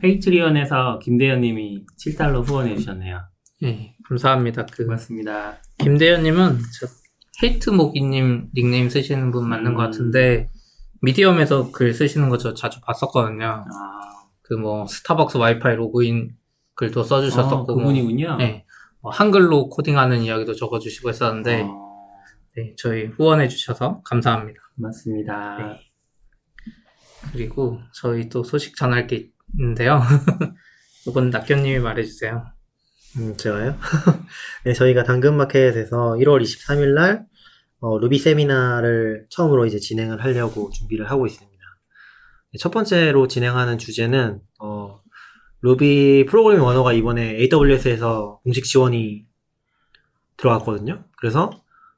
Patreon에서 김대현님이 7달러 후원해 주셨네요. 네, 감사합니다. 그 고맙습니다. 김대현님은 저 헤이트 모기님 닉네임 쓰시는 분 맞는 것 음. 같은데 Medium에서 글 쓰시는 거 저 자주 봤었거든요. 아, 그뭐 스타벅스 와이파이 로그인 글도 써주셨었고 어, 그분이군요. 뭐, 네, 뭐 한글로 코딩하는 이야기도 적어주시고 했었는데 어, 네, 저희 후원해 주셔서 감사합니다. 고맙습니다. 네. 그리고 저희 또 소식 전할 게 있는데요. 이건 낙견님이 말해주세요. 음, 제가요? 네, 저희가 당근마켓에서 1월 23일 날 어, 루비 세미나를 처음으로 이제 진행을 하려고 준비를 하고 있습니다. 네, 첫 번째로 진행하는 주제는 어, 루비 프로그래밍 언어가 이번에 AWS에서 공식 지원이 들어왔거든요. 그래서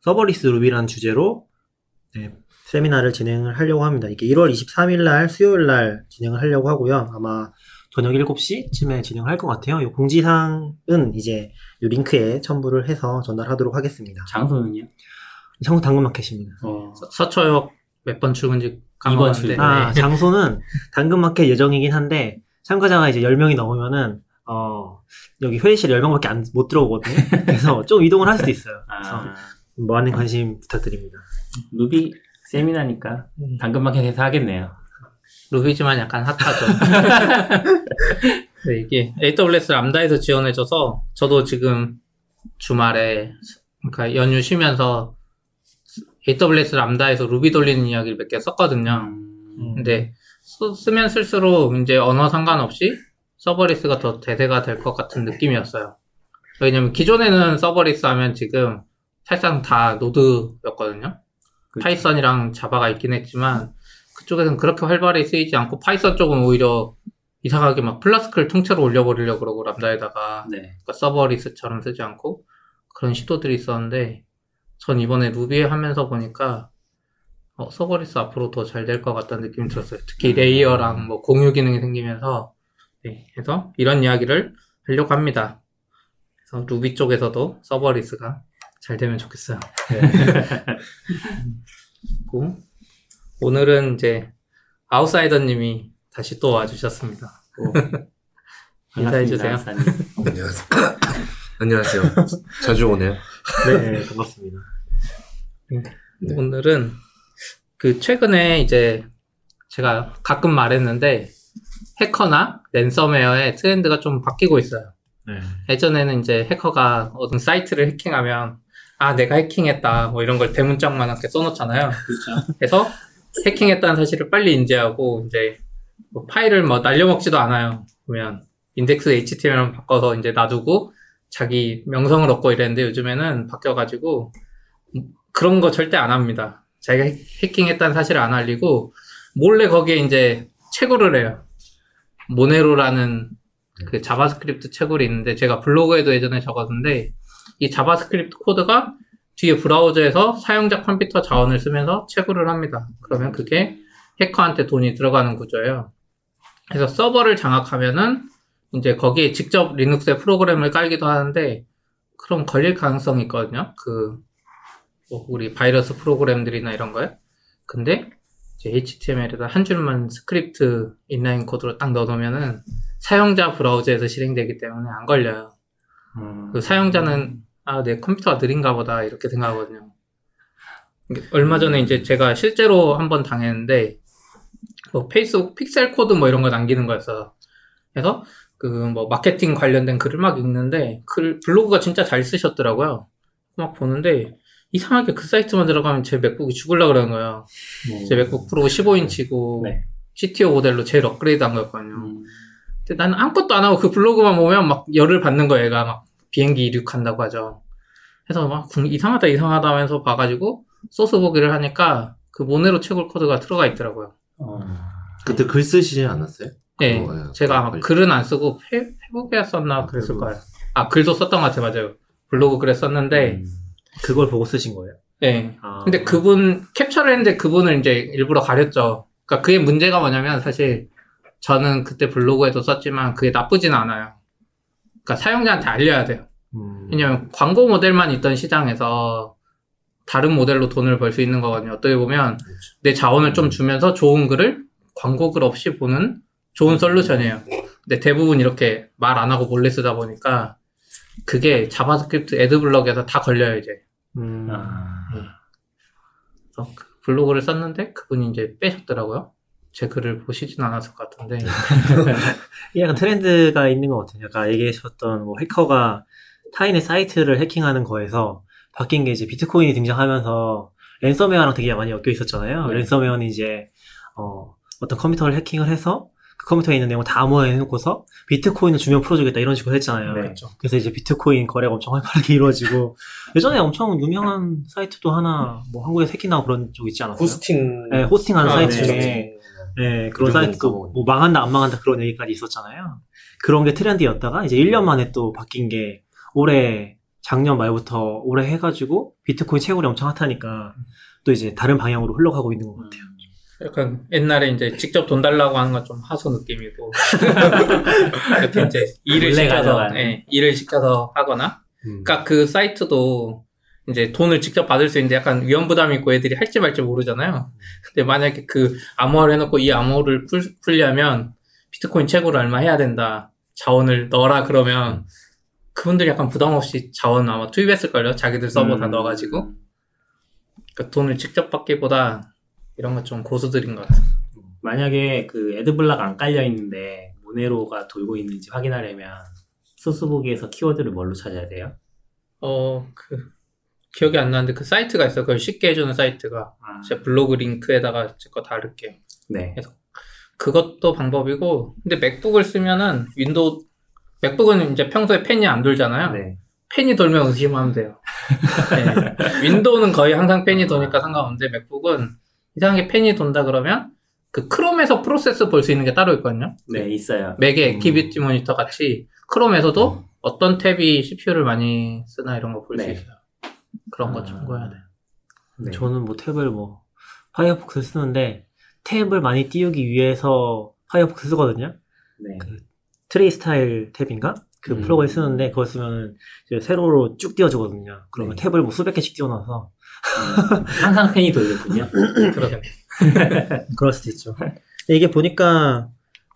서버리스 루비라는 주제로 네, 세미나를 진행을 하려고 합니다. 이게 1월 23일 날 수요일 날 진행을 하려고 하고요. 아마 저녁 7시쯤에 진행할 것 같아요. 이 공지사항은 이제 이 링크에 첨부를 해서 전달하도록 하겠습니다. 장소는요? 창구 당근마켓입니다. 어, 서- 서초역 몇 번 출근지 이번 출근. 아, 네. 장소는 당근마켓 예정이긴 한데 참가자가 이제 10명이 넘으면은 어, 여기 회의실 10명밖에 안, 못 들어오거든요. 그래서 좀 이동을 할 수도 있어요. 그래서 아, 많은 관심 부탁드립니다. 루비 세미나니까 음. 당근마켓에서 하겠네요. 루비지만 약간 핫하죠. 네, 이게 AWS 람다에서 지원해줘서 저도 지금 주말에 그러니까 연휴 쉬면서 AWS 람다에서 루비 돌리는 이야기를 몇 개 썼거든요. 음, 근데 쓰- 쓰면 쓸수록 이제 언어 상관없이 서버리스가 더 대세가 될 것 같은 느낌이었어요. 왜냐면 기존에는 서버리스 하면 지금 사실상 다 노드였거든요. 그쵸. 파이썬이랑 자바가 있긴 했지만 그쪽에서는 그렇게 활발히 쓰이지 않고 파이썬 쪽은 오히려 이상하게 막 플라스크를 통째로 올려버리려고 그러고 람다에다가 네. 그러니까 서버 리스처럼 쓰지 않고 그런 시도들이 있었는데 전 이번에 루비에 하면서 보니까 어, 서버리스 앞으로 더 잘 될 것 같다는 느낌이 들었어요. 특히 레이어랑 뭐 공유 기능이 생기면서 네, 그래서 이런 이야기를 하려고 합니다. 그래서 루비 쪽에서도 서버리스가 잘 되면 좋겠어요. 그리고 오늘은 이제 아웃사이더님이 다시 또 와주셨습니다. 또 인사해 주세요. 반갑습니다, 박사님. 안녕하세요. 안녕하세요. 자주 오네요. 네, 반갑습니다. 네. 오늘은 그 최근에 이제 제가 가끔 말했는데 해커나 랜섬웨어의 트렌드가 좀 바뀌고 있어요. 네. 예전에는 이제 해커가 어떤 사이트를 해킹하면 아 내가 해킹했다 뭐 이런 걸 대문짝만하게 써놓잖아요. 그렇죠. 그래서 해킹했다는 사실을 빨리 인지하고 이제 뭐 파일을 뭐 날려먹지도 않아요. 보면 인덱스 HTML 바꿔서 이제 놔두고 자기 명성을 얻고 이랬는데 요즘에는 바뀌어가지고 그런 거 절대 안 합니다. 자기가 해- 해킹했다는 사실을 안 알리고 몰래 거기에 이제 채굴을 해요. 모네로라는 그 자바스크립트 채굴이 있는데 제가 블로그에도 예전에 적었는데 이 자바스크립트 코드가 뒤에 브라우저에서 사용자 컴퓨터 자원을 쓰면서 채굴을 합니다. 그러면 그게 해커한테 돈이 들어가는 구조예요. 그래서 서버를 장악하면은 이제 거기에 직접 리눅스에 프로그램을 깔기도 하는데 그럼 걸릴 가능성이 있거든요. 그, 뭐 우리 바이러스 프로그램들이나 이런 거요. 근데 HTML에다 한 줄만 스크립트 inline 코드로 딱 넣어놓으면은 사용자 브라우저에서 실행되기 때문에 안 걸려요. 음, 그 사용자는 아, 내 컴퓨터가 느린가 보다 이렇게 생각하거든요. 얼마 전에 이제 제가 실제로 한번 당했는데 뭐 페이스북 픽셀 코드 뭐 이런 거 남기는 거였어. 그래서 그 뭐 마케팅 관련된 글을 막 읽는데 글 블로그가 진짜 잘 쓰셨더라고요. 막 보는데 이상하게 그 사이트만 들어가면 제 맥북이 죽을라 그러는 거예요. 뭐, 제 맥북 프로 15인치고 네. CTO 모델로 제일 업그레이드한 거였거든요. 음, 근데 나는 아무것도 안 하고 그 블로그만 보면 막 열을 받는 거예요. 얘가 막 비행기 이륙한다고 하죠. 그래서 막 궁- 이상하다 이상하다 하면서 봐가지고 소스 보기를 하니까 그 모네로 채굴 코드가 들어가 있더라고요. 어, 그때 글 쓰시지 않았어요? 네, 그거예요. 제가 아마 글. 글은 안 쓰고 페, 페북에 썼나 아, 그랬을 페북. 거예요. 아 글도 썼던 것 같아요, 맞아요. 블로그 글에 썼는데, 음, 그걸 보고 쓰신 거예요? 네. 아, 근데 그분 캡처를 했는데 그분을 이제 일부러 가렸죠. 그러니까 그게 문제가 뭐냐면 사실 저는 그때 블로그에도 썼지만 그게 나쁘진 않아요. 그러니까 사용자한테 알려야 돼요. 음, 왜냐면 광고 모델만 있던 시장에서 다른 모델로 돈을 벌 수 있는 거거든요. 어떻게 보면 내 자원을 좀 주면서 좋은 글을 광고 글 없이 보는 좋은 솔루션이에요. 근데 대부분 이렇게 말 안 하고 몰래 쓰다 보니까 그게 자바스크립트 adblock에서 다 걸려요 이제. 음, 아, 그래서 그 블로그를 썼는데 그분이 이제 빼셨더라고요. 제 글을 보시진 않았을 것 같은데. 약간 트렌드가 있는 것 같아요. 아까 얘기하셨던 뭐 해커가 타인의 사이트를 해킹하는 거에서 바뀐 게 이제 비트코인이 등장하면서 랜섬웨어랑 되게 많이 엮여 있었잖아요. 네. 랜섬웨어는 이제 어, 어떤 컴퓨터를 해킹을 해서 그 컴퓨터에 있는 내용을 다 암호화해 놓고서 비트코인을 주면 풀어주겠다 이런 식으로 했잖아요. 네. 그렇죠. 그래서 이제 비트코인 거래가 엄청 활발하게 이루어지고 예전에 엄청 유명한 사이트도 하나 뭐 한국에 해킹나고 그런 쪽 있지 않았어요? 호스팅. 네, 호스팅하는 아, 사이트 네. 중에 네, 그런 그 정도는 사이트도. 뭐 망한다 안 망한다 그런 얘기까지 있었잖아요. 그런 게 트렌드였다가 이제 1년 만에 또 바뀐 게 올해 작년 말부터 올해 해가지고 비트코인 채굴이 엄청 핫하니까 또 이제 다른 방향으로 흘러가고 있는 것 같아요. 약간 옛날에 이제 직접 돈 달라고 하는 건 좀 하소 느낌이고 이렇게 이제 일을 시켜서. 예, 일을 시켜서 하거나 음. 그러니까 그 사이트도 이제 돈을 직접 받을 수 있는데 약간 위험 부담이 있고 애들이 할지 말지 모르잖아요. 근데 만약에 그 암호화를 해놓고 이 암호를 풀, 풀려면 비트코인 채굴을 얼마 해야 된다. 자원을 넣어라 그러면 그분들이 약간 부담 없이 자원 아마 투입했을걸요. 자기들 서버 다 음. 넣어가지고. 그러니까 돈을 직접 받기보다 이런 거 좀 고수들인 것 같아요. 만약에 그 adblock 안 깔려 있는데 모네로가 돌고 있는지 확인하려면 소스보기에서 키워드를 뭘로 찾아야 돼요? 어, 그, 기억이 안 나는데 그 사이트가 있어요. 그걸 쉽게 해주는 사이트가. 아, 제 블로그 링크에다가 제 거 다룰게요. 네. 그것도 방법이고, 근데 맥북을 쓰면은 윈도우, 맥북은 이제 평소에 팬이 안 돌잖아요. 네. 팬이 돌면 의심하면 돼요. 네. 윈도우는 거의 항상 팬이 도니까 상관없는데 맥북은 이상하게 팬이 돈다 그러면 그 크롬에서 프로세스 볼 수 있는 게 따로 있거든요. 네, 있어요. 맥의 Activity Monitor 같이 크롬에서도 어떤 탭이 CPU를 많이 쓰나 이런 거 볼수 네. 있어요. 그런 거 아. 참고해야 돼. 네. 저는 뭐 탭을 뭐 파이어폭스 쓰는데 탭을 많이 띄우기 위해서 파이어폭스 쓰거든요. 네. Tree Style Tab인가? 그 음. 프로그램 쓰는데 그걸 쓰면 이제 세로로 쭉 띄워주거든요. 그러면 네. 탭을 뭐 수백 개씩 띄워놔서 음, 항상 팬이 돌렸군요. 그러겠네. 그럴 수도 있죠. 이게 보니까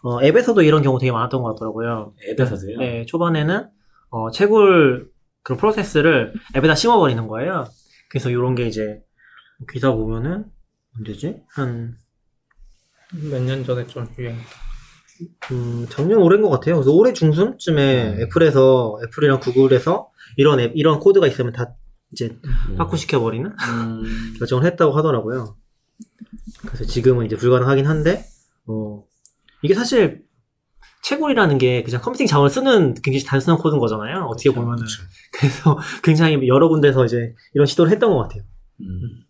어, 앱에서도 이런 경우 되게 많았던 것 같더라고요. 앱에서도요. 네, 초반에는 어, 채굴 그런 프로세스를 앱에다 심어버리는 거예요. 그래서 이런 게 이제 기사 보면은 언제지? 한 몇 년 전에 좀 유행. 음, 작년 올해인 것 같아요. 그래서 올해 중순쯤에 음. 애플에서 애플이랑 구글에서 이런 앱, 이런 코드가 있으면 다 이제 음. 확보시켜 버리는 음, 결정을 했다고 하더라고요. 그래서 지금은 이제 불가능하긴 한데, 어, 이게 사실 채굴이라는 게 그냥 컴퓨팅 자원을 쓰는 굉장히 단순한 코드인 거잖아요. 어떻게 보면은. 그렇죠. 그래서 굉장히 여러 군데서 이제 이런 시도를 했던 것 같아요. 음.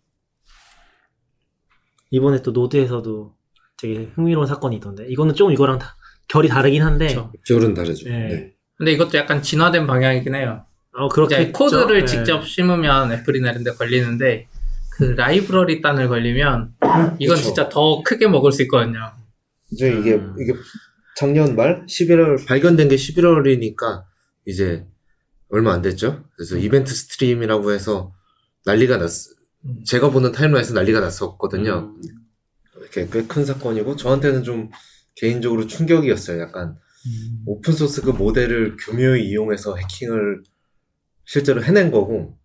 이번에 또 노드에서도 되게 흥미로운 사건이 있던데, 이거는 좀 이거랑 다 결이 다르긴 한데, 그쵸. 결은 다르죠. 네. 네. 근데 이것도 약간 진화된 방향이긴 해요. 어, 그렇게 코드를 직접 심으면 애플이나 이런 데 걸리는데 그 라이브러리 단을 걸리면 이건 그쵸. 진짜 더 크게 먹을 수 있거든요. 이제 이게 음. 이게 작년 말 11월 발견된 게 11월이니까 이제 얼마 안 됐죠. 그래서 event stream이라고 해서 난리가 났. 음. 제가 보는 타임라인에서 난리가 났었거든요. 음. 이렇게 꽤 큰 사건이고 저한테는 좀 개인적으로 충격이었어요. 약간 오픈 소스 그 모델을 교묘히 이용해서 해킹을 실제로 해낸 거고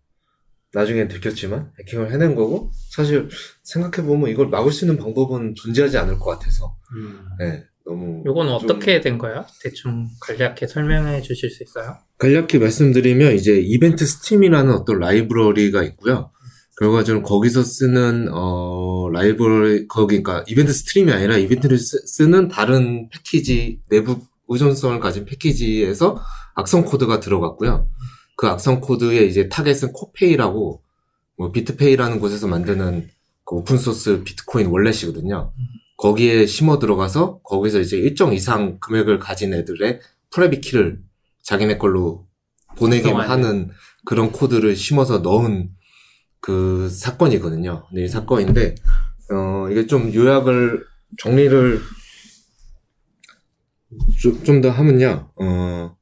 나중엔 들켰지만 해킹을 해낸 거고 사실 생각해 보면 이걸 막을 수 있는 방법은 존재하지 않을 것 같아서 음. 네, 너무 좀 어떻게 된 거야? 대충 간략히 설명해 주실 수 있어요? 간략히 말씀드리면 이제 event stream이라는 어떤 라이브러리가 있고요. 결과적으로 거기서 쓰는 어 라이브러리 거기 그러니까 event stream이 아니라 이벤트를 쓰, 는 다른 패키지 내부 의존성을 가진 패키지에서 악성 코드가 들어갔고요. 그 악성 코드의 이제 타겟은 Copay라고 뭐 BitPay라는 곳에서 만드는 그 오픈 소스 비트코인 wallet이거든요. 거기에 심어 들어가서 거기서 이제 일정 이상 금액을 가진 애들의 private key를 자기네 걸로 구성하는. 하는 그런 코드를 심어서 넣은 그 사건이거든요. 네, 이 사건인데, 어, 이게 좀 요약을, 정리를 좀 더 하면요, 어,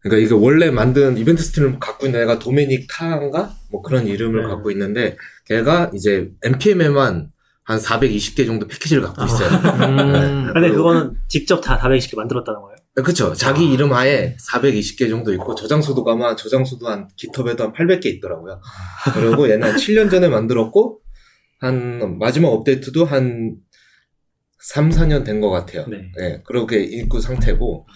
그러니까 이게 원래 만든 이벤트 스트림을 갖고 있는 애가 도메닉 타인가? 뭐 그런 이름을 네. 갖고 있는데, 걔가 이제 npm에만 한 420개 정도 패키지를 갖고 있어요. 음. 근데 그거는 직접 다 420개 만들었다는 거예요? 그쵸. 자기 이름 하에 420개 정도 있고, 저장소도 가면, 저장소도 한, 깃허브에도 한 800개 있더라고요. 그리고 얘는 7년 전에 만들었고, 한, 마지막 업데이트도 한 3, 4년 된 것 같아요. 네. 예, 그렇게 있고 상태고,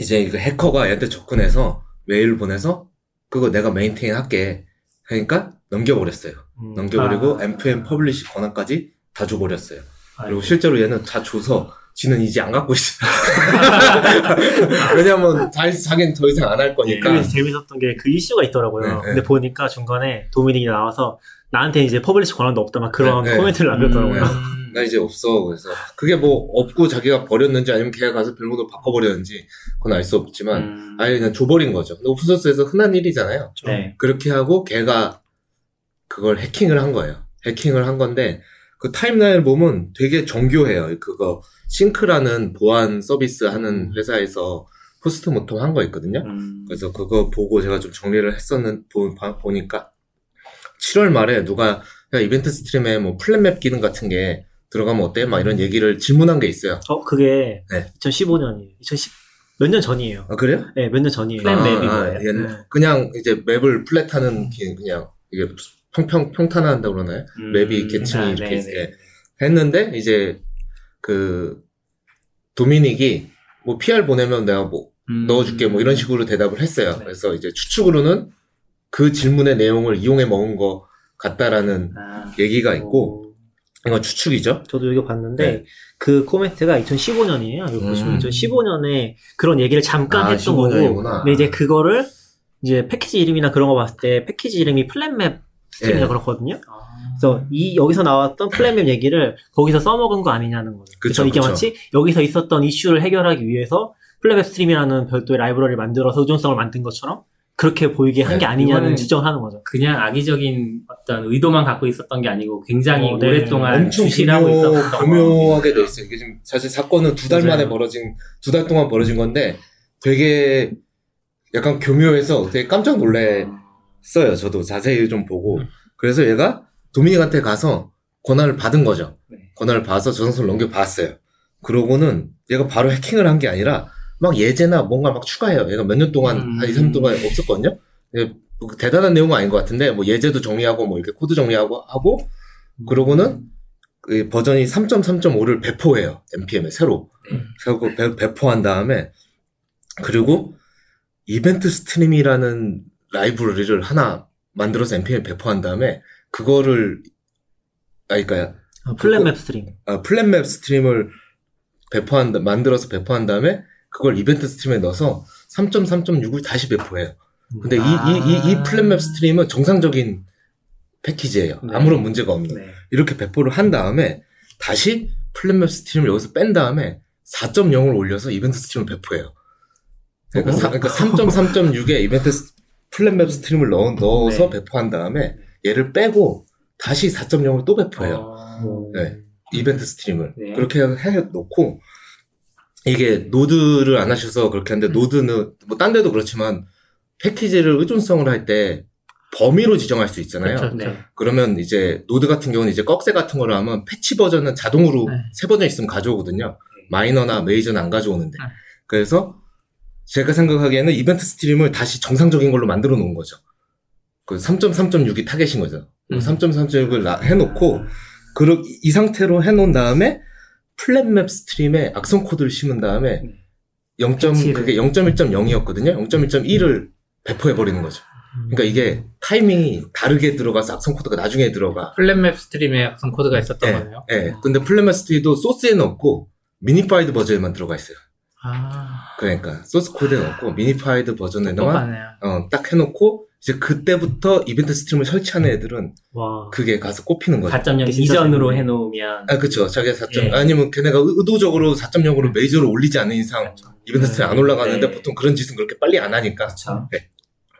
이제 그 해커가 얘한테 접근해서 메일을 보내서, 그거 내가 maintain 할게. 하니까 넘겨버렸어요. 음. 넘겨버리고, 아. npm publish 권한까지 다 줘버렸어요. 그리고 아이고. 실제로 얘는 다 줘서 지는 이제 안 갖고 있어요. 왜냐면 자, 자기는 더 이상 안 할 거니까. 그게 재밌었던 게 그 이슈가 있더라고요. 네, 네. 근데 보니까 중간에 도미닉이 나와서 나한테 이제 publish 권한도 없다 막 그런 네, 네. 코멘트를 남겼더라고요. 음. 나 이제 없어. 그래서 그게 뭐 없고 자기가 버렸는지 아니면 걔가 가서 별모로 바꿔버렸는지 그건 알 수 없지만 음. 아예 그냥 줘버린 거죠. 근데 오픈소스에서 흔한 일이잖아요. 네. 그렇게 하고 걔가 그걸 해킹을 한 거예요. 해킹을 한 건데 그 타임라인을 보면 되게 정교해요. 그거 Snyk이라는 보안 서비스 하는 회사에서 post mortem 한 거 있거든요. 음. 그래서 그거 보고 제가 좀 정리를 했었는 보, 봐- 보니까 7월 말에 누가 야, event stream에 뭐 flatmap 기능 같은 게 들어가면 어때? 막 이런 얘기를 질문한 게 있어요. 어, 그게 네. 2015년이에요. 2010, 몇 년 전이에요. 아 그래요? 네, 몇 년 전이에요. flat map인 아, 거예요? 네. 그냥 이제 map을 flat하는 기능 그냥 이게 평평 평탄화한다 그러나요? 음. map이 계층이 아, 이렇게 네네. 있어요. 했는데 이제 그 도미닉이 뭐 PR 보내면 내가 뭐 음. 넣어줄게 뭐 이런 식으로 대답을 했어요. 네. 그래서 이제 추측으로는 그 질문의 내용을 이용해 먹은 것 같다라는 아. 얘기가 있고 오. 이건 추측이죠. 저도 여기 봤는데 네. 그 코멘트가 2015년이에요. 여기 보시면 음. 2015년에 그런 얘기를 잠깐 아, 했던 거고 15년이구나. 근데 이제 그거를 이제 패키지 이름이나 그런 거 봤을 때 패키지 이름이 flatmap stream이라 예. 그렇거든요. 아. 그래서 이 여기서 나왔던 flatmap 얘기를 거기서 써먹은 거 아니냐는 거죠. 그래서 이게 그쵸. 마치 여기서 있었던 이슈를 해결하기 위해서 flatmap stream이라는 별도의 라이브러리를 만들어서 의존성을 만든 것처럼 그렇게 보이게 한게 네, 아니냐는 이거는- 주장을 하는 거죠. 그냥 악의적인 어떤 의도만 갖고 있었던 게 아니고 굉장히 어, 네. 오랫동안 엄청 주시를 하고 교묘, 있었던 거. 교묘하게 돼 있어요. 이게 지금 사실 사건은 두 달. 만에 벌어진 두 달 동안 벌어진 건데 되게 약간 교묘해서 되게 깜짝 놀랐 어요. 저도 자세히 좀 보고 그래서 얘가 도미닉한테 가서 권한을 받은 거죠. 네. 권한을 받아서 저장소를 넘겨봤어요. 그러고는 얘가 바로 해킹을 한 게 아니라 막 예제나 뭔가 막 추가해요. 얘가 몇 년 동안, 음. 한 2, 3년 동안 없었거든요? 예, 뭐 대단한 내용은 아닌 것 같은데, 뭐 예제도 정리하고, 뭐 이렇게 코드 정리하고, 하고, 그러고는 그 버전이 3.3.5를 배포해요. npm에 새로. 네. 새로 배, 배포한 다음에, 그리고 event stream이라는 라이브러리를 하나 만들어서 npm에 배포한 다음에, 그거를, 아, 그니까, 아, flatmap stream. 아, flatmap stream을 배포한, 다- 만들어서 배포한 다음에 그걸 event stream에 넣어서 3.3.6을 다시 배포해요. 근데 이, 이, 이, 이 flatmap stream은 정상적인 패키지예요. 네. 아무런 문제가 없는. 네. 이렇게 배포를 한 다음에 다시 flatmap stream을 여기서 뺀 다음에 4.0을 올려서 event stream을 배포해요. 그러니까, 어? 사- 그러니까 3.3.6에 event s- flatmap stream을 넣어, 넣어서 네. 배포한 다음에 얘를 빼고 다시 4.0을 또 배포해요. 어. 네. event stream을 네. 그렇게 해 놓고 이게 노드를 안 하셔서 그렇게 하는데 노드는 뭐 딴 데도 그렇지만 패키지를 의존성을 할 때 범위로 지정할 수 있잖아요. 그렇죠. 네. 그러면 이제 노드 같은 경우는 이제 꺽쇠 같은 거를 하면 패치 버전은 자동으로 네. 세 버전 있으면 가져오거든요. 마이너나 메이저는 안 가져오는데. 네. 그래서 제가 생각하기에는 event stream을 다시 정상적인 걸로 만들어 놓은 거죠. 그 3.3.6이 타겟인 거죠. 음. 3.3.6을 해놓고 그러, 이 상태로 해놓은 다음에 flatmap stream에 악성 코드를 심은 다음에 네. 0. 패치를. 그게 0.1.0이었거든요. 0.1.1을 배포해 버리는 거죠. 그러니까 이게 타이밍이 다르게 들어가서 악성 코드가 나중에 들어가. flatmap stream에 악성 코드가 있었던 예, 거네요. 예. 근데 flatmap stream도 소스에는 없고 minified 버전에만 들어가 있어요. 아, 그러니까 소스 코드에는 없고 minified 버전에만. 어, 딱 해놓고 이제 그때부터 event stream을 설치하는 애들은 와. 그게 가서 꼽히는 거죠. 4.0 진짜 이전으로. 해놓으면 아, 그쵸. 자기가 4점, 예. 아니면 걔네가 의- 의도적으로 4.0으로 메이저를 올리지 않는 이상 event stream 안 올라가는데 네. 보통 그런 짓은 그렇게 빨리 안 하니까. 그쵸. 네.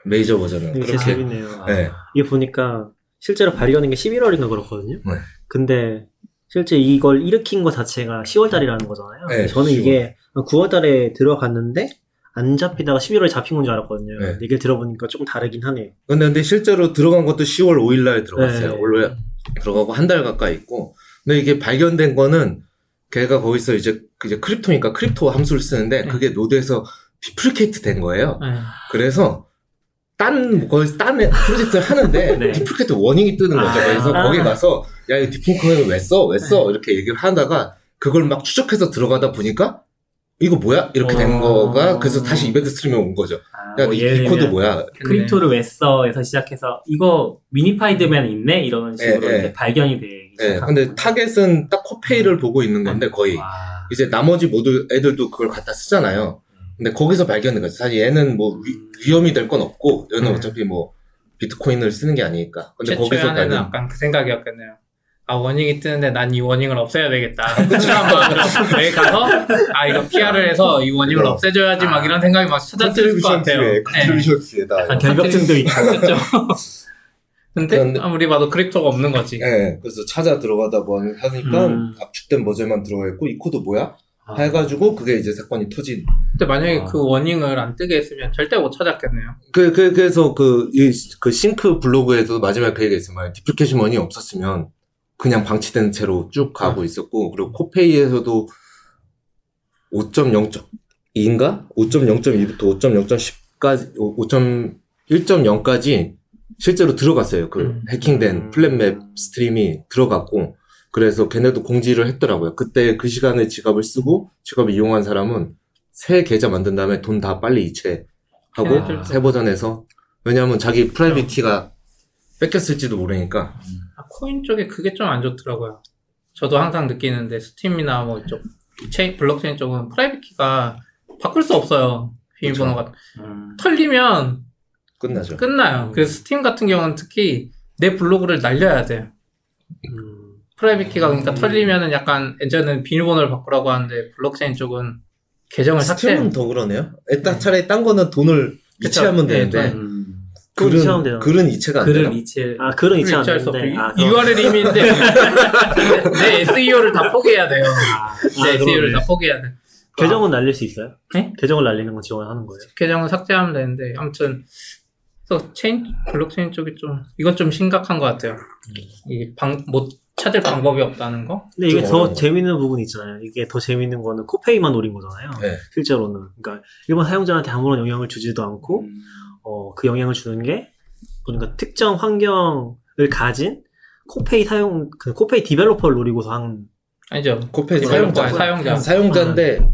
메이저 버전은. 그렇게. 재밌네요. 네. 이게 보니까 실제로 발견한 게 11월인가 그렇거든요. 네. 근데 실제 이걸 일으킨 것 자체가 10월달이라는 거잖아요. 네, 저는 10월. 이게 9월달에 들어갔는데 안 잡히다가 11월에 잡힌 건 줄 알았거든요. 네. 얘기를 들어보니까 조금 다르긴 하네요. 근데, 근데 실제로 들어간 것도 10월 5일 날 들어갔어요. 네. 원래 들어가고 한 달 가까이 있고. 근데 이게 발견된 거는 걔가 거기서 이제 이제 crypto니까 crypto 함수를 쓰는데 네. 그게 Node에서 deprecate 된 거예요. 네. 그래서 딴 거기서 딴 애- 프로젝트를 하는데 네. deprecate warning이 뜨는 거죠. 아. 그래서 아. 거기 가서 야 이거 deprecate 왜 써? 왜 써? 이렇게 얘기를 하다가 그걸 막 추적해서 들어가다 보니까 이거 뭐야? 이렇게 된 어. 거가 그래서 다시 event stream에 온 거죠. 아, 야, 뭐 이, 이 코드 뭐야? crypto를 왜 써에서 시작해서 이거 minified면 있네 이런 식으로 예, 예. 이제 발견이 되기 예, 시작한 근데. 타겟은 딱 Copay를 보고 있는 건데 거의 와. 이제 나머지 모두 애들도 그걸 갖다 쓰잖아요. 근데 거기서 발견된 거죠. 사실 얘는 뭐 위, 험이 될 건 없고 얘는 음. 어차피 뭐 비트코인을 쓰는 게 아니니까. 근데 거기서 발견. 약간 그 생각이었겠네요. 아 warning이 뜨는데 난 이 warning을 없애야 되겠다. 그런 마음으로 매일 가서 아 이거 PR을 해서 이 warning을 네. 없애줘야지 막 아. 이런 생각이 막 찾아들 것 같아요. 네. contribution 기회다. 약간 결벽증도 그렇죠. 근데 그런데- 아무리 봐도 crypto가 없는 거지. 예, 그래서 찾아 들어가다 뭐 하니까 음. 압축된 버전만 들어가 있고 이 코드 뭐야? 아. 해가지고 그게 이제 사건이 터진. 근데 만약에 아. 그 warning을 안 뜨게 했으면 절대 못 찾았겠네요. 그, 그, 그래서 그, 이, 그 Snyk 블로그에도 마지막에 그 얘기 했어요. 만약 deprecation warning이 없었으면 그냥 방치된 채로 쭉 가고 있었고, 그리고 Copay에서도 5.0.2인가? 5.0.2부터 5.0.10까지, 5.1.0까지 실제로 들어갔어요. 그 음. 해킹된 음. flatmap stream이 들어갔고, 그래서 걔네도 공지를 했더라고요. 그때 그 시간에 지갑을 쓰고 지갑을 이용한 사람은 새 계좌 만든 다음에 돈 다 빨리 이체하고 걔네들도. 새 버전에서 왜냐하면 자기 private key가 뺏겼을지도 모르니까 아, 코인 쪽에 그게 좀 안 좋더라고요. 저도 항상 느끼는데 Steem이나 뭐 이쪽 체인 블록체인 쪽은 private key가 바꿀 수 없어요. 비밀번호가 음. 털리면 끝나죠. 끝나요. 그래서 Steem 같은 경우는 특히 내 블로그를 날려야 돼요. 음, private key가 그러니까 털리면은 약간 예전에는 비밀번호를 바꾸라고 하는데 블록체인 쪽은 계정을 삭제. Steem은 더 그러네요. 일단 차라리 딴 거는 돈을 그쵸. 이체하면 네, 되는데 돈. 음. 이체하면 글은 되나? 글은 이체가 안 되나? 이체 아 그런 이체 안 되는데 아, URL 이미인데 내 SEO를 다 포기해야 돼요. 아, 내 아, SEO를 그러네. 다 포기해야 돼. 계정은 날릴 수 있어요? 네? 계정을 날리는 건 지원하는 거예요? 계정을 삭제하면 되는데 아무튼 그래서 체인 블록체인 쪽이 좀 이건 좀 심각한 것 같아요. 이 방 못 찾을 방법이 없다는 거. 근데 이게 좀더 어려운. 재밌는 부분이 있잖아요. 이게 더 재밌는 거는 Copay만 노린 거잖아요. 네. 실제로는. 그러니까 일반 사용자한테 아무런 영향을 주지도 않고 음. 어, 그 영향을 주는 게 그러니까 특정 환경을 가진 Copay 사용 그 Copay developer를 노리고서 한 아니죠. Copay developer, 사용자 사용자. 사용자인데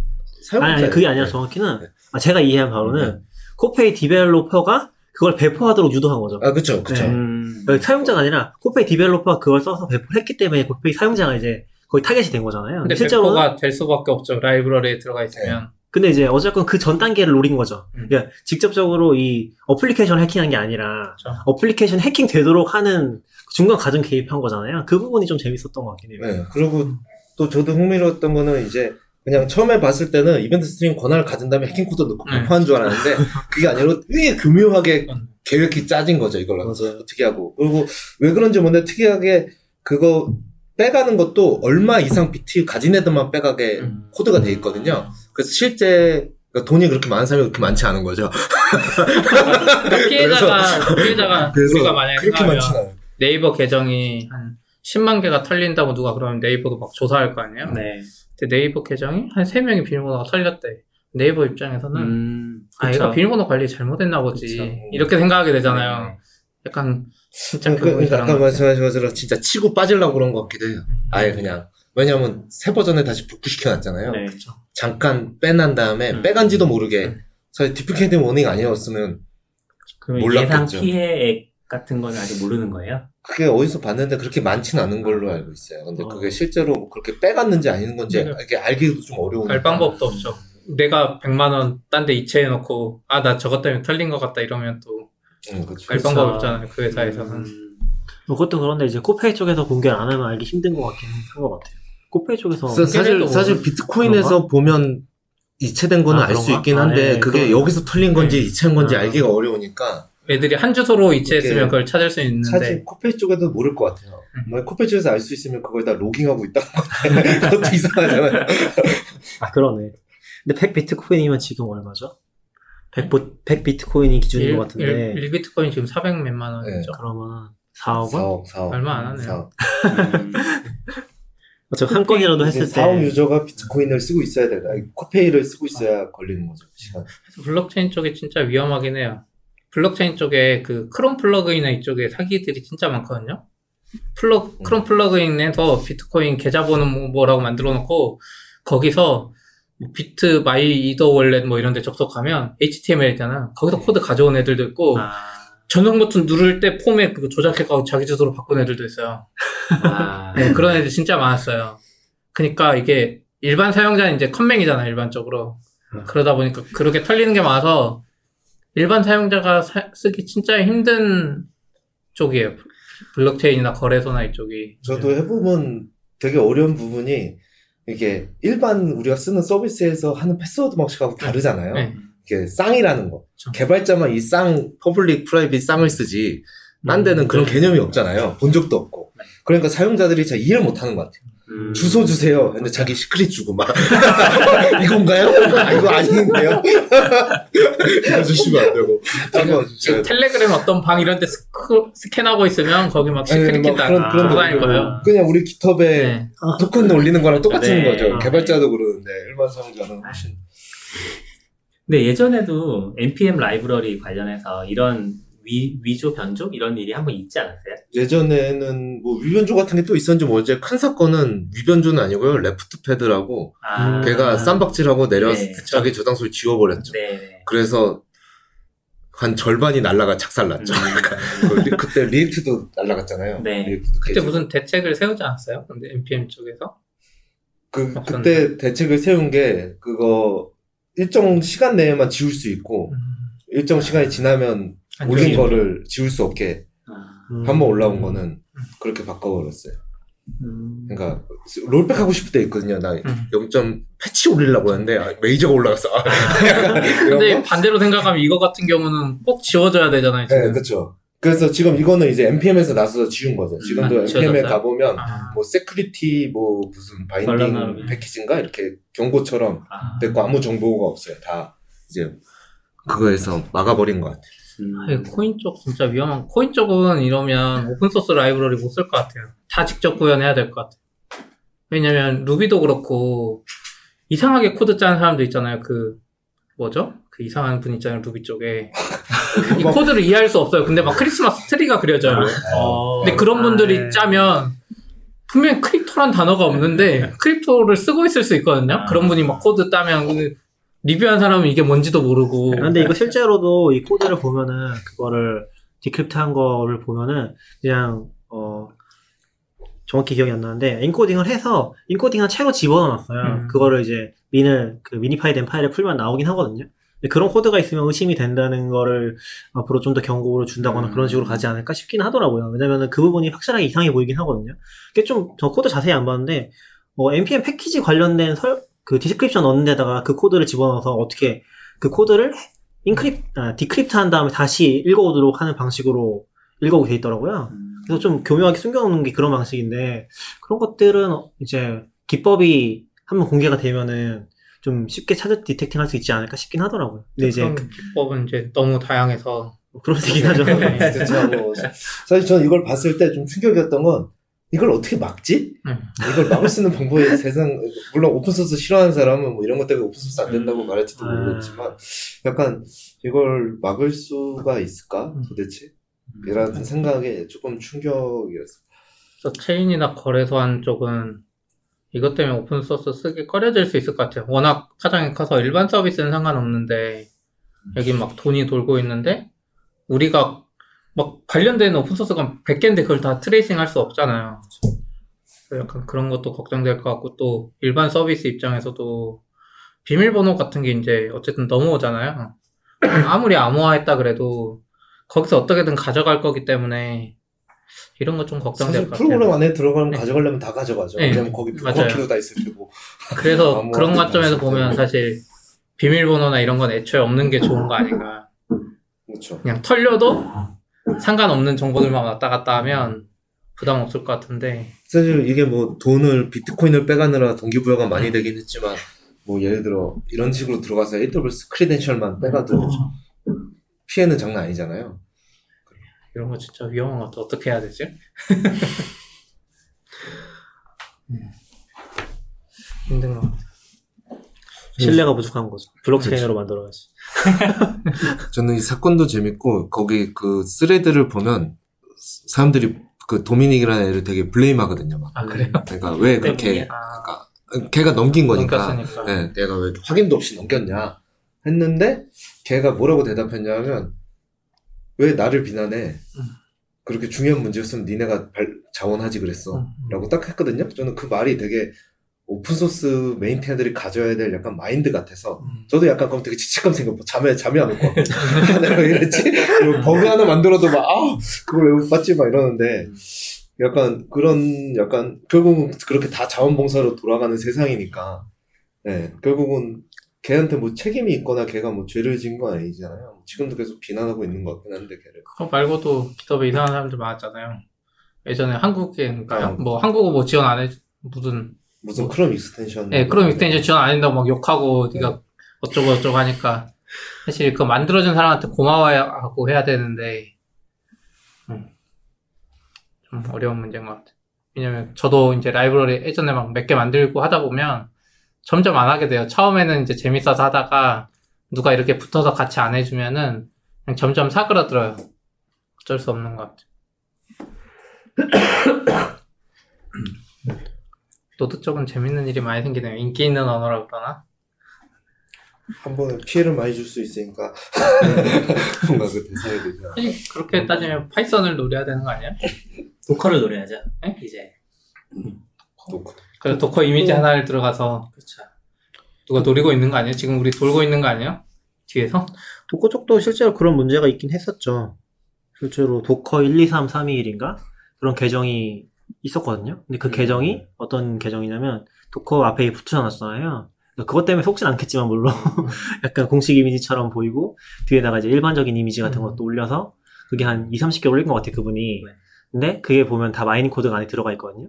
사용자 아니, 아니 그게 아니라 정확히는 네. 아, 제가 이해한 바로는 Copay developer가 그걸 배포하도록 유도한 거죠. 아 그쵸 그쵸. 네. 음. 그러니까 사용자가 아니라 Copay developer가 그걸 써서 배포를 했기 때문에 Copay 사용자가 이제 거의 타겟이 된 거잖아요. 근데 실제로는 배포가 될 수밖에 없죠. 라이브러리에 들어가 있으면. 근데 이제 어쨌건 그 전 단계를 노린 거죠. 음. 그러니까 직접적으로 이 어플리케이션 해킹한 게 아니라 그렇죠. 어플리케이션 해킹 되도록 하는 중간 과정 개입한 거잖아요. 그 부분이 좀 재밌었던 것 같긴 해요. 네. 그리고 또 저도 흥미로웠던 거는 이제 그냥 처음에 봤을 때는 event stream 권한을 가진 다음에 해킹 코드 넣고 네. 배포한 줄 알았는데 그게 아니라 되게 교묘하게 음. 계획이 짜진 거죠 이걸 맞아요. 어떻게 하고 그리고 왜 그런지 모르는데 특이하게 그거 빼가는 것도 얼마 이상 비트 가진 애들만 빼가게 음. 코드가 돼 있거든요. 그래서 실제 그러니까 돈이 그렇게 많은 사람이 그렇게 많지 않은 거죠. 그러니까 피해자가 피해자가 그래서 우리가 만약에 그렇게 많지 않아요. 네이버 계정이 한 10만 개가 털린다고 누가 그러면 네이버도 막 조사할 거 아니에요? 네. 네이버 계정이 한 3명이 비밀번호가 털렸대. 네이버 입장에서는 음. 아. 얘가 비밀번호 관리 잘못했나 보지. 그쵸. 이렇게 생각하게 되잖아요. 약간 진짜 그, 그분이 그러니까 아까 말씀하신 것처럼 진짜 치고 빠지려고 그런 것 같기도 해요. 아예 그냥 왜냐하면 새 버전에 다시 복구시켜놨잖아요. 네. 잠깐 빼난 다음에 음. 빼간지도 모르게 음. 사실 deprecate warning 아니었으면 몰랐겠죠. 예상 피해액 같은 건 아직 모르는 거예요? 그게 어디서 봤는데 그렇게 많지는 않은 걸로 알고 있어요. 근데 어. 그게 실제로 뭐 그렇게 빼갔는지 아닌 건지 네. 이게 알기도 좀 어려운. 알 방법도 없죠. 내가 100만 원 딴 데 이체해 놓고 아 나 저것 때문에 털린 것 같다 이러면 또알 응, 그렇죠. 그쵸. 방법 없잖아요. 그 회사에서는. 음. 뭐 그것도 그런데 이제 코페이 쪽에서 공개를 안 하면 알기 힘든 것 같긴 한 것 같아요. 코페이 쪽에서 사- 사실 사실 뭐 비트코인에서 보면 이체된 거는 아, 알수 그런가? 있긴 아, 한데 네, 그게 그건- 여기서 털린 건지 이체한 건지 아. 알기가 어려우니까 애들이 한 주소로 이체했으면 그걸 찾을 수 있는데 사실 코페이 쪽에도 모를 것 같아요. 음. 뭐 코페이 쪽에서 알 수 있으면 그걸 다 로깅하고 있다는 건데 그것도 이상하잖아요. 아 그러네. 근데 100 비트코인이면 지금 얼마죠? 100, 100 비트코인이 기준인 것 같은데 1, 비트코인 지금 400 몇만 원이죠. 그러면 4억 원? 4억, 4억. 얼마 안 하네요. 4억. 음. 어차피 한 건이라도 했을 때 4억 유저가 비트코인을 쓰고 있어야 되나? Copay를 쓰고 있어야 걸리는 거죠. 시간. 그래서 블록체인 쪽이 진짜 위험하긴 해요. 블록체인 쪽에 그 크롬 플러그인이나 이쪽에 사기들이 진짜 많거든요. 플러, 크롬 플러그인에서 비트코인 계좌번호 뭐- 뭐라고 만들어 놓고 거기서 뭐 비트 MyEtherWallet 뭐 이런 데 접속하면 HTML이잖아. 거기서 코드 가져온 애들도 있고 아, 전용 버튼 누를 때 폼에 그거 조작해가지고 자기 주소로 바꾼 애들도 있어요. 아, 네, 그런 애들 진짜 많았어요. 그러니까 이게 일반 사용자는 이제 컴맹이잖아, 일반적으로. 음. 그러다 보니까 그렇게 털리는 게 많아서 일반 사용자가 사- 쓰기 진짜 힘든 쪽이에요. 블록체인이나 거래소나 이쪽이. 저도 해보면 되게 어려운 부분이 이게 일반 우리가 쓰는 서비스에서 하는 패스워드 방식하고 다르잖아요. 네. 이게 쌍이라는 거. 그쵸. 개발자만 이 쌍, public, private 쌍을 쓰지. 딴 데는 그런 개념이 없잖아요. 본 적도 없고. 그러니까 사용자들이 잘 이해를 못 하는 것 같아요. 음. 주소 주세요. 근데 자기 secret 주고 막. 이건가요? 아, 이거 아닌데요? 주시면 안 되고. 지금. 텔레그램 어떤 방 이런 데 스크, 스캔하고 있으면 거기 막 아니, secret 막 킨다 그런- 그런 거. 거예요. 그냥 우리 깃허브에 네. 토큰 올리는 거랑 똑같은 네. 거죠. 아. 개발자도 그러는데 일반 사용자는 훨씬. 근데 예전에도 npm 라이브러리 관련해서 이런 위, 위조 변조 이런 일이 한번 있지 않았어요? 예전에는 뭐 위변조 같은 게 또 있었는지 모르지 큰 사건은 위변조는 아니고요. left-pad라고 아, 걔가 쌈박질하고 내려서 네. 자기 저장소를 지워버렸죠. 네. 그래서 한 절반이 날라가 작살났죠. 음. 그 리- 그때 리액트도 날라갔잖아요. 네. 리액트도 그때. 무슨 대책을 세우지 않았어요? 근데 NPM 쪽에서? 그. 그때 대책을 세운 게 그거 일정 시간 내에만 지울 수 있고 일정 시간이 지나면 안 올린. 거를 지울 수 없게 아, 음. 한번 올라온 거는 그렇게 바꿔버렸어요. 음. 그러니까 롤백 하고 싶을 때 있거든요. 나 음. 0점 패치 올리려고 했는데 아, 메이저가 올라갔어. 아, 근데 거? 반대로 생각하면 이거 같은 경우는 꼭 지워줘야 되잖아요, 지금. 네, 그렇죠. 그래서 지금 이거는 이제 npm에서 나서서 지운 거죠. 지금도 아, npm에? 가보면 아. 뭐 security 뭐 무슨. binding 패키지인가 이렇게 경고처럼 아, 됐고 아무 정보가 없어요. 다 이제 그거에서 막아버린 것 같아요. 음. 코인 쪽 진짜 위험한. 코인 쪽은 이러면 오픈소스 라이브러리 못 쓸 것 같아요. 다 직접 구현해야 될 것 같아요. 왜냐면 루비도 그렇고 이상하게 코드 짜는 사람도 있잖아요. 그 뭐죠? 그 이상한 분 있잖아요. 루비 쪽에 이 코드를 이해할 수 없어요. 근데 막 크리스마스 트리가 그려져요. 어, 근데 그런 아, 분들이 네. 짜면 분명히 crypto란 단어가 없는데 crypto를 쓰고 있을 수 있거든요. 아. 그런 분이 막 코드 따면 그 리뷰한 사람은 이게 뭔지도 모르고 근데 이거 실제로도 이 코드를 보면은 그거를 decrypt한 거를 보면은 그냥 어 정확히 기억이 안 나는데 encoding을 해서 encoding한 채로 집어넣었어요. 음. 그거를 이제 min을 그 minify 된 파일을 풀면 나오긴 하거든요. 그런 코드가 있으면 의심이 된다는 거를 앞으로 좀 더 경고를 준다거나 음. 그런 식으로 가지 않을까 싶긴 하더라고요. 왜냐면은 그 부분이 확실하게 이상해 보이긴 하거든요. 그게 좀 저 코드 자세히 안 봤는데 어, npm 패키지 관련된 설, 그 description 넣는 데다가 그 코드를 집어넣어서 어떻게 그 코드를 encryp, 아, decrypt 한 다음에 다시 읽어오도록 하는 방식으로 읽어오게 돼 있더라고요. 음. 그래서 좀 교묘하게 숨겨놓는 게 그런 방식인데, 그런 것들은 이제 기법이 한번 공개가 되면은 좀 쉽게 찾아 detecting 할 수 있지 않을까 싶긴 하더라고요. 근데 이제 그런 기법은 이제 너무 다양해서 뭐 그런 얘긴 하죠. 네. 사실 저는 이걸 봤을 때 좀 충격이었던 건 이걸 어떻게 막지? 음. 이걸 막을 수 있는 방법이 세상 물론 오픈소스 싫어하는 사람은 뭐 이런 것 때문에 오픈소스 안 된다고 음. 말할지도 아. 모르겠지만 약간 이걸 막을 수가 있을까 음. 도대체? 이런 생각에 조금 충격이었어요. 그래서 체인이나 거래소 한 쪽은 이것 때문에 오픈소스 쓰기 꺼려질 수 있을 것 같아요. 워낙 파장이 커서 일반 서비스는 상관없는데 여기 막 돈이 돌고 있는데 우리가 막 관련된 오픈소스가 100개인데 그걸 다 트레이싱 할 수 없잖아요. 그래서 약간 그런 것도 걱정될 것 같고 또 일반 서비스 입장에서도 비밀번호 같은 게 이제 어쨌든 넘어오잖아요. 아무리 암호화했다 그래도 거기서 어떻게든 가져갈 거기 때문에 이런 거 좀 걱정될 것 같아요. 프로그램 안에 들어가면 네. 가져가려면 다 가져가죠. 네. 왜냐면 거기. 버키도 다 있을 테고. 그래서 그런 관점에서 보면. 사실 비밀번호나 이런 건 애초에 없는 게 좋은 거 아닌가. 그렇죠. 그냥 털려도 상관없는 정보들만 왔다 갔다 하면 부담 없을 것 같은데. 사실 이게 뭐 돈을 비트코인을 빼가느라 동기부여가 많이 되긴 했지만 뭐 예를 들어 이런 식으로 들어가서 AWS 크리덴셜만 빼가도 피해는 장난 아니잖아요. 이런 거 진짜 위험한 것 같아. 어떻게 해야 되지? 힘든 것 같아요. 신뢰가 부족한 거죠. 블록체인으로 만들어야지. 저는 이 사건도 재밌고 거기 그 스레드를 보면 사람들이 그 도미닉이라는 애를 되게 블레임하거든요. 막. 아 그래요? 그러니까 왜 그렇게 아, 그러니까 걔가 넘긴 거니까. 넘겼으니까. 네, 내가 왜 확인도 없이 넘겼냐 했는데 걔가 뭐라고 대답했냐면 왜 나를 비난해? 그렇게 중요한 문제였으면 니네가 발- 자원하지 그랬어. 음. 라고 딱 했거든요. 저는 그 말이 되게 오픈소스 maintainer들이 가져야 될 약간 마인드 같아서 음. 저도 약간 그럼 되게 죄책감 생겼고 잠에 잠이 안 올 것 같고 아, 내가 왜 이랬지? 버그 하나 만들어도 막 아 그걸 왜 못 봤지 막 이러는데 약간 그런 약간 결국은 그렇게 다 자원봉사로 돌아가는 세상이니까 네 결국은 걔한테 뭐 책임이 있거나 걔가 뭐 죄를 지은 건 아니잖아요. 지금도 계속 비난하고 있는 것 같긴 한데 걔를 그거 말고도 기업에 이상한 사람들 많았잖아요. 예전에 한국에 그러니까 아. 뭐 한국어 뭐 지원 안 해 무슨 무슨 크롬 extension 예 그럼 extension 지원 안 한다고 막 욕하고 네가 어쩌고 저쩌고 하니까 사실 그 만들어준 사람한테 고마워하고 해야 되는데 음, 좀 어려운 문제인 것 같아요. 왜냐면 저도 이제 라이브러리 예전에 막 몇 개 만들고 하다 보면 점점 안 하게 돼요. 처음에는 이제 재밌어서 하다가 누가 이렇게 붙어서 같이 안 해주면은 점점 사그라들어요. 어쩔 수 없는 것 같아요. 노드 쪽은 재밌는 일이 많이 생기네요. 인기 있는 언어라 그러나? 한 번에 피해를 많이 줄 수 있으니까 뭔가 그 않아. 사실 그렇게 따지면 파이썬을 노려야 되는 거 아니야? 도커를 노려야죠. 에? 이제 놓고. 그래서 도커 이미지 하나를 들어가서 그렇죠. 누가 노리고 있는 거 아니에요? 지금 우리 돌고 있는 거 아니에요? 뒤에서? 도커 쪽도 실제로 그런 문제가 있긴 했었죠. 실제로 도커 1, 2, 3, 3, 2, 1인가? 그런 계정이 있었거든요. 근데 그 음. 계정이 어떤 계정이냐면 도커 앞에 붙여놨잖아요. 그것 때문에 속진 않겠지만 물론 약간 공식 이미지처럼 보이고 뒤에다가 이제 일반적인 이미지 같은 음. 것도 올려서 그게 한 2, 30개 올린 것 같아요 그분이. 네. 근데 그게 보면 다 mining 코드가 안에 들어가 있거든요.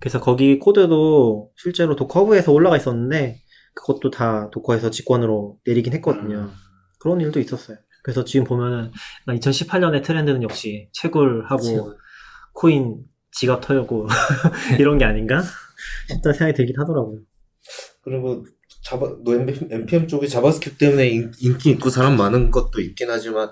그래서 거기 코드도 실제로 도커 허브에서 올라가 있었는데 그것도 다 도커에서 직권으로 내리긴 했거든요. 그런 일도 있었어요. 그래서 지금 보면은 2018년의 트렌드는 역시 채굴하고 채굴. 코인 지갑 털고 이런 게 아닌가 싶다는 생각이 들긴 하더라고요. 그리고 자바, 너 npm 쪽이 자바스크립트 때문에 인, 인기 있고 사람 많은 것도 있긴 하지만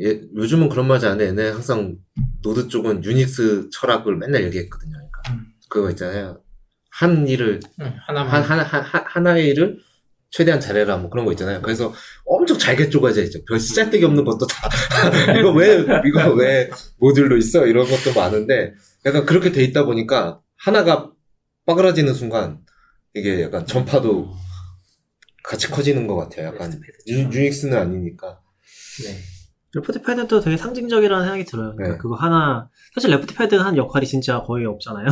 예, 요즘은 그런 말이 안 해. 얘네 항상 노드 쪽은 유닉스 철학을 맨날 얘기했거든요. 그러니까 음. 그거 있잖아요. 한 일을 응, 하나만. 한, 한, 한, 한, 하나의 일을 최대한 잘해라 뭐 그런 거 있잖아요. 그래서 엄청 잘게 쪼가져 있죠. 별 쓰잘데기 없는 것도 다 이거 왜 이거 왜 모듈로 있어 이런 것도 많은데 약간 그렇게 돼 있다 보니까 하나가 빠그라지는 순간 이게 약간 전파도 같이 커지는 것 같아요. 약간 유, 유닉스는 아니니까. 네. left-pad도 되게 상징적이라는 생각이 들어요. 그러니까 네. 그거 하나 사실 left-pad가 한 역할이 진짜 거의 없잖아요.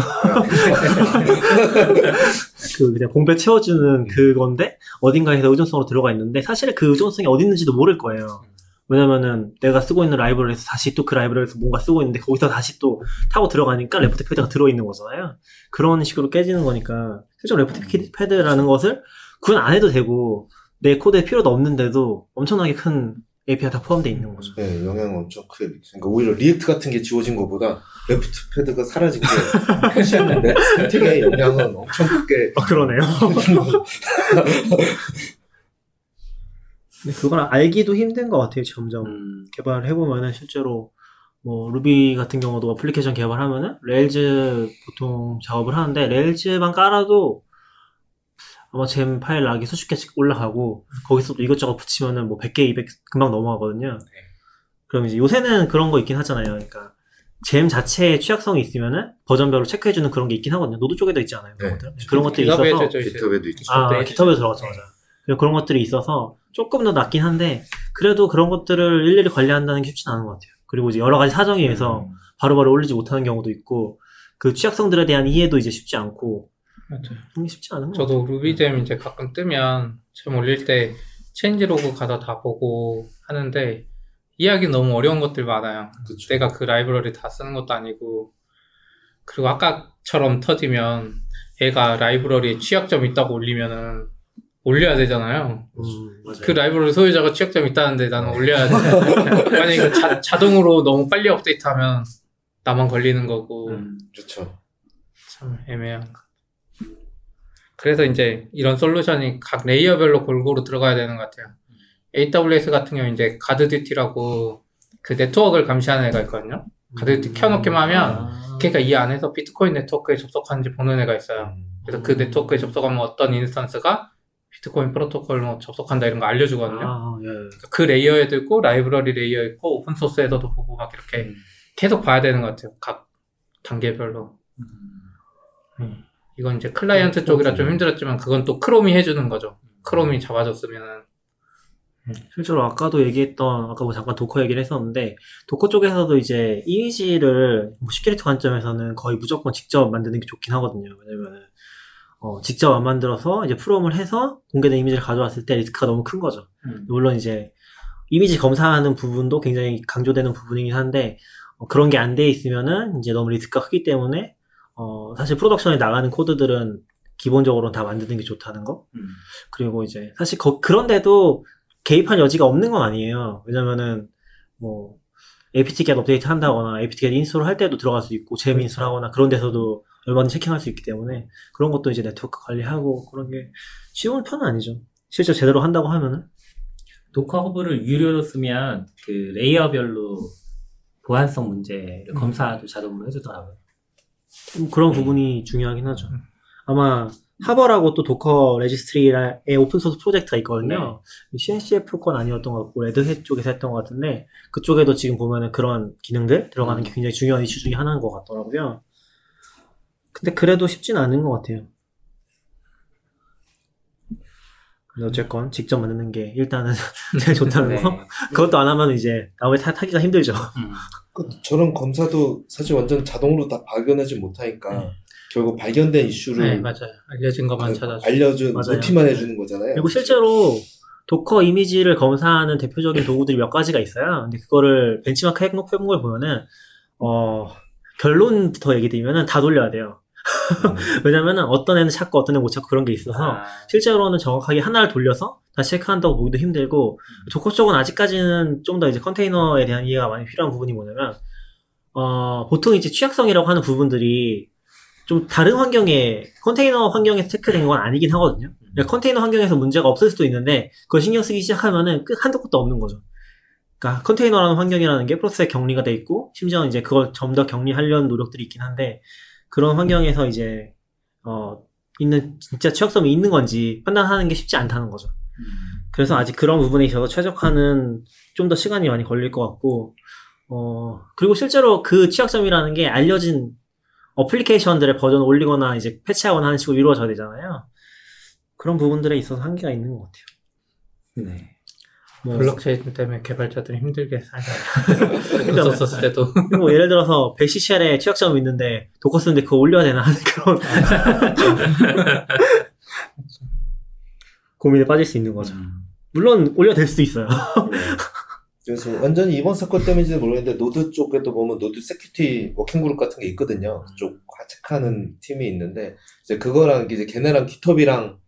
그 그냥 공백 채워주는 그건데 어딘가에서 의존성으로 들어가 있는데 사실 그 의존성이 어디 있는지도 모를 거예요. 왜냐면은 내가 쓰고 있는 라이브러리에서 다시 또 그 라이브러리에서 뭔가 쓰고 있는데 거기서 다시 또 타고 들어가니까 left-pad가 들어있는 거잖아요. 그런 식으로 깨지는 거니까 실제로 left-pad라는 것을 구현 안 해도 되고 내 코드에 필요도 없는데도 엄청나게 큰 API가 다 포함되어 있는 거죠. 네, 영향 엄청 크게 미치니까 그러니까 오히려 React 같은 게 지워진 것보다 left-pad가 사라진 게 훨씬 내 선택에 영향은 엄청 크게 아, 그러네요. 근데 그걸 알기도 힘든 것 같아요, 점점. 음, 개발을 해보면은 실제로 뭐 루비 같은 경우도 어플리케이션 개발하면은 Rails 보통 작업을 하는데 Rails만 깔아도 아마 Gemfile.lock이 수십 개씩 올라가고 거기서 또 이것저것 붙이면은 뭐 100개, 200 금방 넘어가거든요. 그럼 이제 요새는 그런 거 있긴 하잖아요. 그러니까 gem 자체에 취약성이 있으면은 버전별로 체크해주는 그런 게 있긴 하거든요. Node 쪽에도 있지 않아요? 그런 네. 것들? 그런 것들이 있어서. GitHub에도 있죠. 아, 네. GitHub에 들어갔죠, 맞아. 그런 것들이 있어서 조금 더 낫긴 한데, 그래도 그런 것들을 일일이 관리한다는 게 쉽진 않은 것 같아요. 그리고 이제 여러 가지 사정에 의해서 바로바로 올리지 못하는 경우도 있고, 그 취약성들에 대한 이해도 이제 쉽지 않고, 맞아요. 쉽지 않은 것 같아요. 저도 Ruby gem 이제 가끔 뜨면 gem 올릴 때 change log 가서 다 보고 하는데 이해하기 너무 어려운 것들 많아요. 그쵸. 내가 그 라이브러리 다 쓰는 것도 아니고 그리고 아까처럼 터지면 얘가 라이브러리에 취약점 있다고 올리면은 올려야 되잖아요. 음. 그 라이브러리 소유자가 취약점 있다는데 나는 올려야 돼. 만약에 이거 자, 자동으로 너무 빨리 업데이트하면 나만 걸리는 거고 음. 그렇죠. 참 애매한. 거. 그래서 이제 이런 솔루션이 각 layer별로 골고루 들어가야 되는 것 같아요. AWS 같은 경우 이제 GuardDuty라고 그 네트워크를 감시하는 애가 있거든요. GuardDuty 켜놓기만 하면 아. 그러니까 이 안에서 비트코인 네트워크에 접속하는지 보는 애가 있어요. 그래서 그 네트워크에 접속하면 어떤 instance가 비트코인 프로토콜로 접속한다 이런 거 알려주거든요. 아, 예. 그러니까 그 layer에도 있고 라이브러리 layer 있고 오픈 소스에서도 보고 막 이렇게 음. 계속 봐야 되는 것 같아요. 각 단계별로. 음. 이건 이제 클라이언트 쪽이라 좀 힘들었지만 그건 또 Chrome이 해주는 거죠. Chrome이 잡아줬으면은 실제로 아까도 얘기했던 아까 뭐 잠깐 Docker 얘기를 했었는데 Docker 쪽에서도 이제 이미지를 뭐 security 관점에서는 거의 무조건 직접 만드는 게 좋긴 하거든요. 왜냐면은 어, 직접 안 만들어서 이제 from을 해서 공개된 이미지를 가져왔을 때 리스크가 너무 큰 거죠. 음. 물론 이제 이미지 검사하는 부분도 굉장히 강조되는 부분이긴 한데 어, 그런 게 안 돼 있으면은 이제 너무 리스크가 크기 때문에 어, 사실 production에 나가는 코드들은 기본적으로 다 만드는 게 좋다는 거. 음. 그리고 이제 사실 거- 그런데도 개입할 여지가 없는 건 아니에요. 왜냐면은 뭐 apt-get update 한다거나 apt-get install 할 때도 들어갈 수 있고 gem install하거나 그런 데서도 얼마든지 checking할 수 있기 때문에 그런 것도 이제 네트워크 관리하고 그런 게 쉬운 편은 아니죠. 실제 제대로 한다고 하면은 Docker Hub를 유료로 쓰면 그 layer별로 보안성 문제를 음. 검사도 자동으로 해주더라고요. 좀 그런 부분이 중요하긴 하죠. 아마 Harbor라고 또 Docker registry의 오픈소스 프로젝트가 있거든요. CNCF 건 아니었던 것 같고 Red Hat 쪽에서 했던 것 같은데 그쪽에도 지금 보면은 그런 기능들 들어가는 게 굉장히 중요한 이슈 중에 하나인 것 같더라고요. 근데 그래도 쉽지는 않은 것 같아요. 근데 어쨌건 직접 만드는 게 일단은 제일 좋다는 네. 거. 그것도 안 하면 이제 나머지 타, 타기가 힘들죠. 음. 그 저런 검사도 사실 완전 자동으로 다 발견하지 못하니까 네. 결국 발견된 이슈를 네 맞아요. 알려진 것만 그 찾아줘. 알려준. noti만 해주는 거잖아요. 그리고 실제로 Docker 이미지를 검사하는 대표적인 도구들이 몇 가지가 있어요. 근데 그거를 벤치마크 해본 걸 보면은 어 결론부터 얘기 드리면은 다 돌려야 돼요. 음. 왜냐면은 어떤 애는 찾고 어떤 애는 못 찾고 그런 게 있어서 아, 실제로는 정확하게 하나를 돌려서 다시 체크한다고 보기도 힘들고 Docker 쪽은 아직까지는 좀 더 이제 컨테이너에 대한 이해가 많이 필요한 부분이 뭐냐면 어 보통 이제 취약성이라고 하는 부분들이 좀 다른 환경에 컨테이너 환경에서 체크된 건 아니긴 하거든요. 그러니까 컨테이너 환경에서 문제가 없을 수도 있는데 그걸 신경 쓰기 시작하면은 끝 한도 끝도 없는 거죠. 그러니까 컨테이너라는 환경이라는 게 프로세스에 격리가 돼 있고 심지어 이제 그걸 좀 더 격리하려는 노력들이 있긴 한데 그런 환경에서 이제 어 있는 진짜 취약성이 있는 건지 판단하는 게 쉽지 않다는 거죠. 음. 그래서 아직 그런 부분에 있어서 최적화는 좀 더 시간이 많이 걸릴 것 같고, 어, 그리고 실제로 그 취약점이라는 게 알려진 어플리케이션들의 버전 올리거나 이제 패치하거나 하는 식으로 이루어져야 되잖아요. 그런 부분들에 있어서 한계가 있는 것 같아요. 네. 뭐, 블록체인 때문에 개발자들이 힘들게 살잖아요. 썼을 때도 뭐 예를 들어서 100ccl에 취약점이 있는데 Docker 쓰는데 그거 올려야 되나 하는 그런 고민에 빠질 수 있는 거죠. 음. 물론 올려도 될 수도 있어요. 네. 그래서 완전히 이번 사건 때문인지는 모르겠는데 Node 쪽에도 보면 Node Security Working Group 같은 게 있거든요. 그쪽 체크하는 팀이 있는데 이제 그거랑 이제 걔네랑 GitHub랑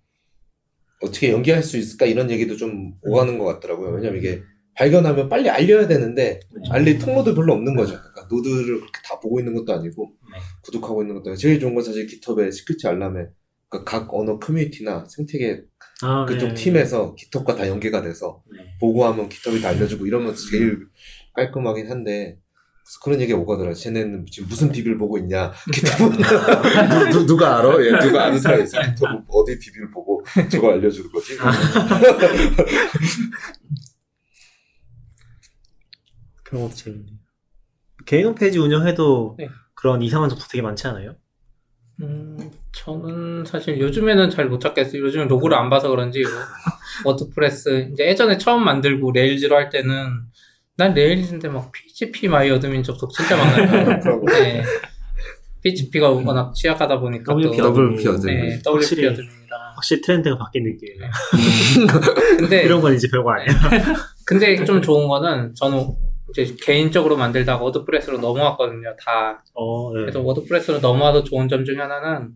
어떻게 연계할 수 있을까 이런 얘기도 좀 오가는 것 같더라고요. 왜냐면 이게 발견하면 빨리 알려야 되는데 알릴 통로도 별로 없는 거죠. 그러니까 Node를 그렇게 다 보고 있는 것도 아니고 네. 구독하고 있는 것도 아니고 제일 좋은 건 사실 GitHub의 security 알람에 그러니까 각 언어 커뮤니티나 생태계 아, 그쪽 네. 팀에서 GitHub가 다 연계가 돼서 네. 보고하면 GitHub이 다 알려주고 이러면 제일 깔끔하긴 한데 그래서 그런 얘기가 오가더라. 쟤네는 지금 무슨 DB를 보고 있냐? 누, 누, 누 가 알아? 예, 누가 아는 사람이 있어. GitHub 어디 DB를 보고 저거 알려주는 거지? 그런 것도 재밌네요. 개인 홈페이지 운영해도 네. 그런 이상한 접속 되게 많지 않아요? 음, 저는 사실 요즘에는 잘 못 찾겠어요. 요즘에 로그를 안 봐서 그런지 뭐 WordPress 이제 예전에 처음 만들고 Rails로 할 때는 난 Rails인데 막 phpMyAdmin 접속 진짜 많아요. 네. PHP가 워낙 취약하다 보니까 또 WP WP admin. admin. 네, WP 확실히. admin이라. 확실히 트렌드가 바뀐 느낌이에요. 근데 이런 건 이제 별거 아니에요. 근데 좀 좋은 거는 저는 이제 개인적으로 만들다가 WordPress로 넘어왔거든요. 다 어, 네. 그래서 WordPress로 넘어와도 좋은 점 중에 하나는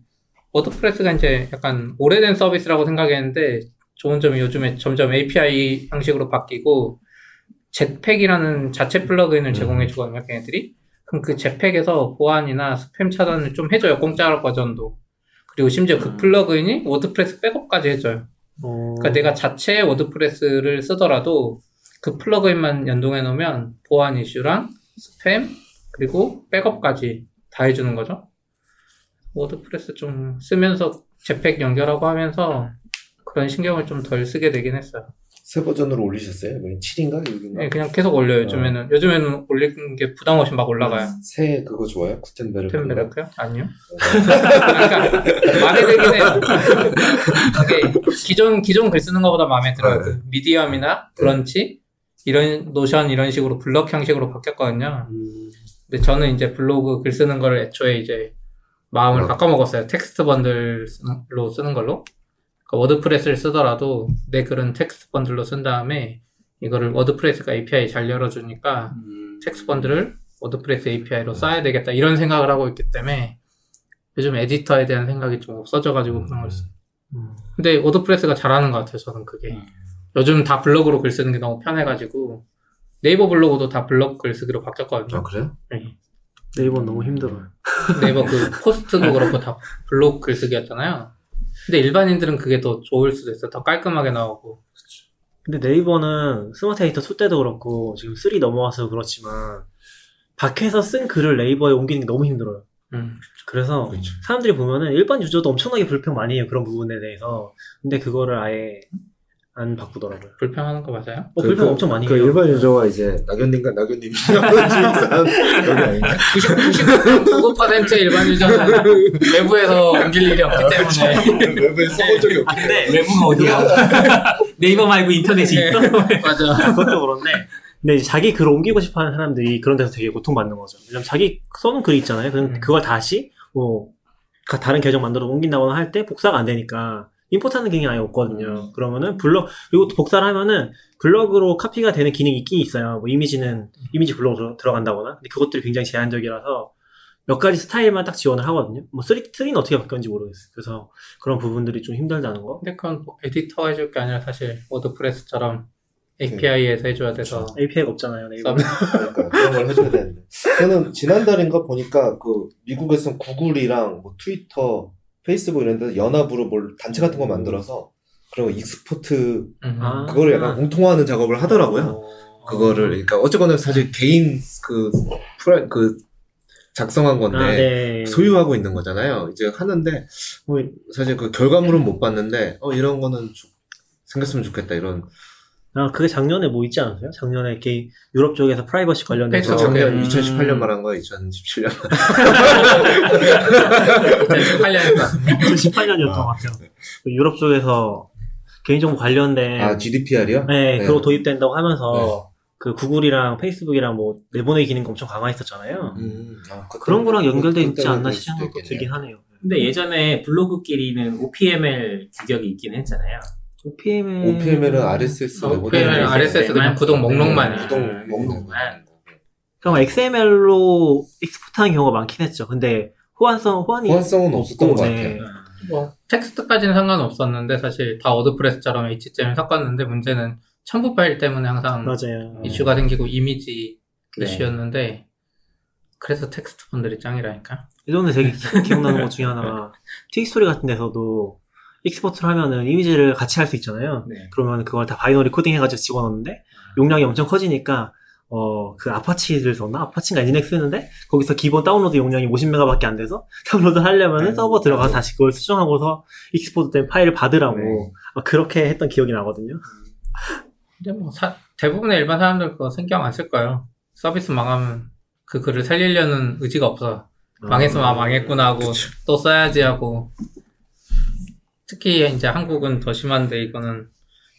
WordPress가 이제 약간 오래된 서비스라고 생각했는데 좋은 점이 요즘에 점점 API 형식으로 바뀌고 Jetpack이라는 자체 plugin을 음. 제공해 주거든요, 걔네들이. 그럼 그 Jetpack에서 보안이나 스팸 차단을 좀 해줘요, 공짜 버전도. 그리고 심지어 그 음. plugin이 WordPress 백업까지 해줘요. 어, 그러니까 내가 자체 WordPress를 쓰더라도 그 plugin만 연동해 놓으면 보안 이슈랑 스팸 그리고 백업까지 다 해주는 거죠. WordPress 좀 쓰면서 Jetpack 연결하고 하면서 그런 신경을 좀 덜 쓰게 되긴 했어요. 새 버전으로 올리셨어요? 이번에 7인가 6인가? 네, 그냥 계속 올려요. 요즘에는 요즘에는 올리는 게 부담 없이 막 올라가요. 새 그거 좋아요? Gutenberg. Gutenberg요? 아니요. 그러니까 마음에 들긴 해요. 이게 기존 기존 글 쓰는 것보다 마음에 들어요. 네. 그 Medium이나 브런치 이런 Notion 이런 식으로 블럭 형식으로 바뀌었거든요. 음, 근데 저는 이제 블로그 글 쓰는 거를 애초에 이제 마음을 어. 바꿔먹었어요. TextBundle로 쓰는 걸로. 그러니까 WordPress를 쓰더라도 내 글은 TextBundle로 쓴 다음에 이거를 WordPress가 API 잘 열어주니까 음. TextBundle을 WordPress API로 써야 되겠다 이런 생각을 하고 있기 때문에 요즘 에디터에 대한 생각이 좀 없어져가지고 그런 걸 써요. 음. 근데 WordPress가 잘하는 것 같아요 저는 그게 음. 요즘 다 블록으로 글 쓰는 게 너무 편해가지고 네이버 블로그도 다 블록 글 쓰기로 바뀌었거든요 아 그래요? 네. 네이버는 너무 힘들어요. 네이버 그 포스트도 그렇고 다 블록 글쓰기였잖아요. 근데 일반인들은 그게 더 좋을 수도 있어. 더 깔끔하게 나오고. 근데 네이버는 스마트 에디터 2 때도 그렇고 지금 3 넘어와서 그렇지만 밖에서 쓴 글을 네이버에 옮기는 게 너무 힘들어요. 음. 그래서 그렇죠. 사람들이 보면은 일반 유저도 엄청나게 불평 많이 해요 그런 부분에 대해서. 근데 그거를 아예 안 바꾸더라고요. 불평하는 거 맞아요? 어, 불평 엄청 많이 그 해요. 일반 유저가 이제 낙연님과 낙연님이 여기 아닌가? 99% 일반 유저는 외부에서 옮길 일이 없기 때문에. 웹에 써본 적이 없기 근데 외부가 어디야? 네이버 말고 인터넷이 있어? 맞아. 그것도 그런데 근데 이제 자기 글을 옮기고 싶어하는 사람들이 그런 데서 되게 고통받는 거죠. 왜냐면 자기 써놓은 글이 있잖아요. 그럼 음. 그걸 다시 뭐 가- 다른 계정 만들어 옮긴다거나 할 때 복사가 안 되니까 임포트하는 기능이 아예 없거든요. 그러면은 블럭 그리고 또 복사를 하면은 블럭으로 카피가 되는 기능이 있긴 있어요. 뭐 이미지는 이미지 블럭으로 들어간다거나 근데 그것들이 굉장히 제한적이라서 몇 가지 스타일만 딱 지원을 하거든요. 뭐 3, 3는 어떻게 바뀌었는지 모르겠어요. 그래서 그런 부분들이 좀 힘들다는 거. 근데 그건 뭐 에디터가 해줄 게 아니라 사실 WordPress처럼 API에서 해줘야 돼서. API가 없잖아요. 네이버. 그러니까 그런 걸 해줘야 되는데. 저는 지난달인가 보니까 그 미국에서는 구글이랑 뭐 트위터, 페이스북 이런 데서 연합으로 뭘 단체 같은 거 만들어서 그런 거 export 음. 아. 그거를 약간 공통화하는 작업을 하더라고요. 어. 그거를 그러니까 어쨌거나 사실 개인 그 프라 그 작성한 건데 아, 네. 소유하고 있는 거잖아요. 이제 하는데 뭐 사실 그 결과물은 못 봤는데 어 이런 거는 좀 생겼으면 좋겠다 이런 아, 그게 작년에 뭐 있지 않았어요? 작년에 이렇게 유럽 쪽에서 프라이버시 관련해서. 작년 음. 2018년 말한 거야 2017년 2018년이니까. 2018년이었던 아. 것 같아요. 그 유럽 쪽에서 개인정보 관련된 아 GDPR이요? 네, 네. 그거 도입된다고 하면서 그 구글이랑 페이스북이랑 뭐 내보내기 기능 엄청 강화 했었잖아요. 음, 아, 그때- 그런 거랑 연결돼 있지 않나 싶은 것도. 들긴 하네요. 근데 예전에 블로그끼리는 OPML 규격이 있긴 했잖아요. OPML OPML은 RSS 어, 내보내는 OPML, 거 RSS 있어요. 그냥 구독 목록만. 네, 구독 음. 목록만 그럼 XML로 export하는 경우가 많긴 했죠. 근데 호환성 호환이 호환성은 없었던 것 네. 같아요. 뭐 텍스트까지는 상관없었는데 사실 다 WordPress처럼 HTML 섞었는데 문제는 첨부 파일 때문에 항상 맞아요. 이슈가 생기고 이미지 네. 이슈였는데 그래서 TextBundle이 짱이라니까. 예전에 되게 기- 기억나는 것 중에 하나가 티스토리 같은 데서도 export를 하면은 이미지를 같이 할 수 있잖아요. 네. 그러면 그걸 다 binary 코딩 해가지고 집어넣는데 용량이 엄청 커지니까 어 그 Apache를 썼나 Apache인가 Nginx 쓰는데 거기서 기본 다운로드 용량이 50메가밖에 안 돼서 다운로드 하려면은 네, 서버 들어가서. 다시 그걸 수정하고서 export 된 파일을 받으라고 네. 막 그렇게 했던 기억이 나거든요. 근데 뭐 사- 대부분의 일반 사람들 그거 신경 안 쓸 거예요. 서비스 망하면 그 글을 살리려는 의지가 없어. 망했으면 아, 망했구나 하고 또 써야지 하고 특히 이제 한국은 더 심한데 이거는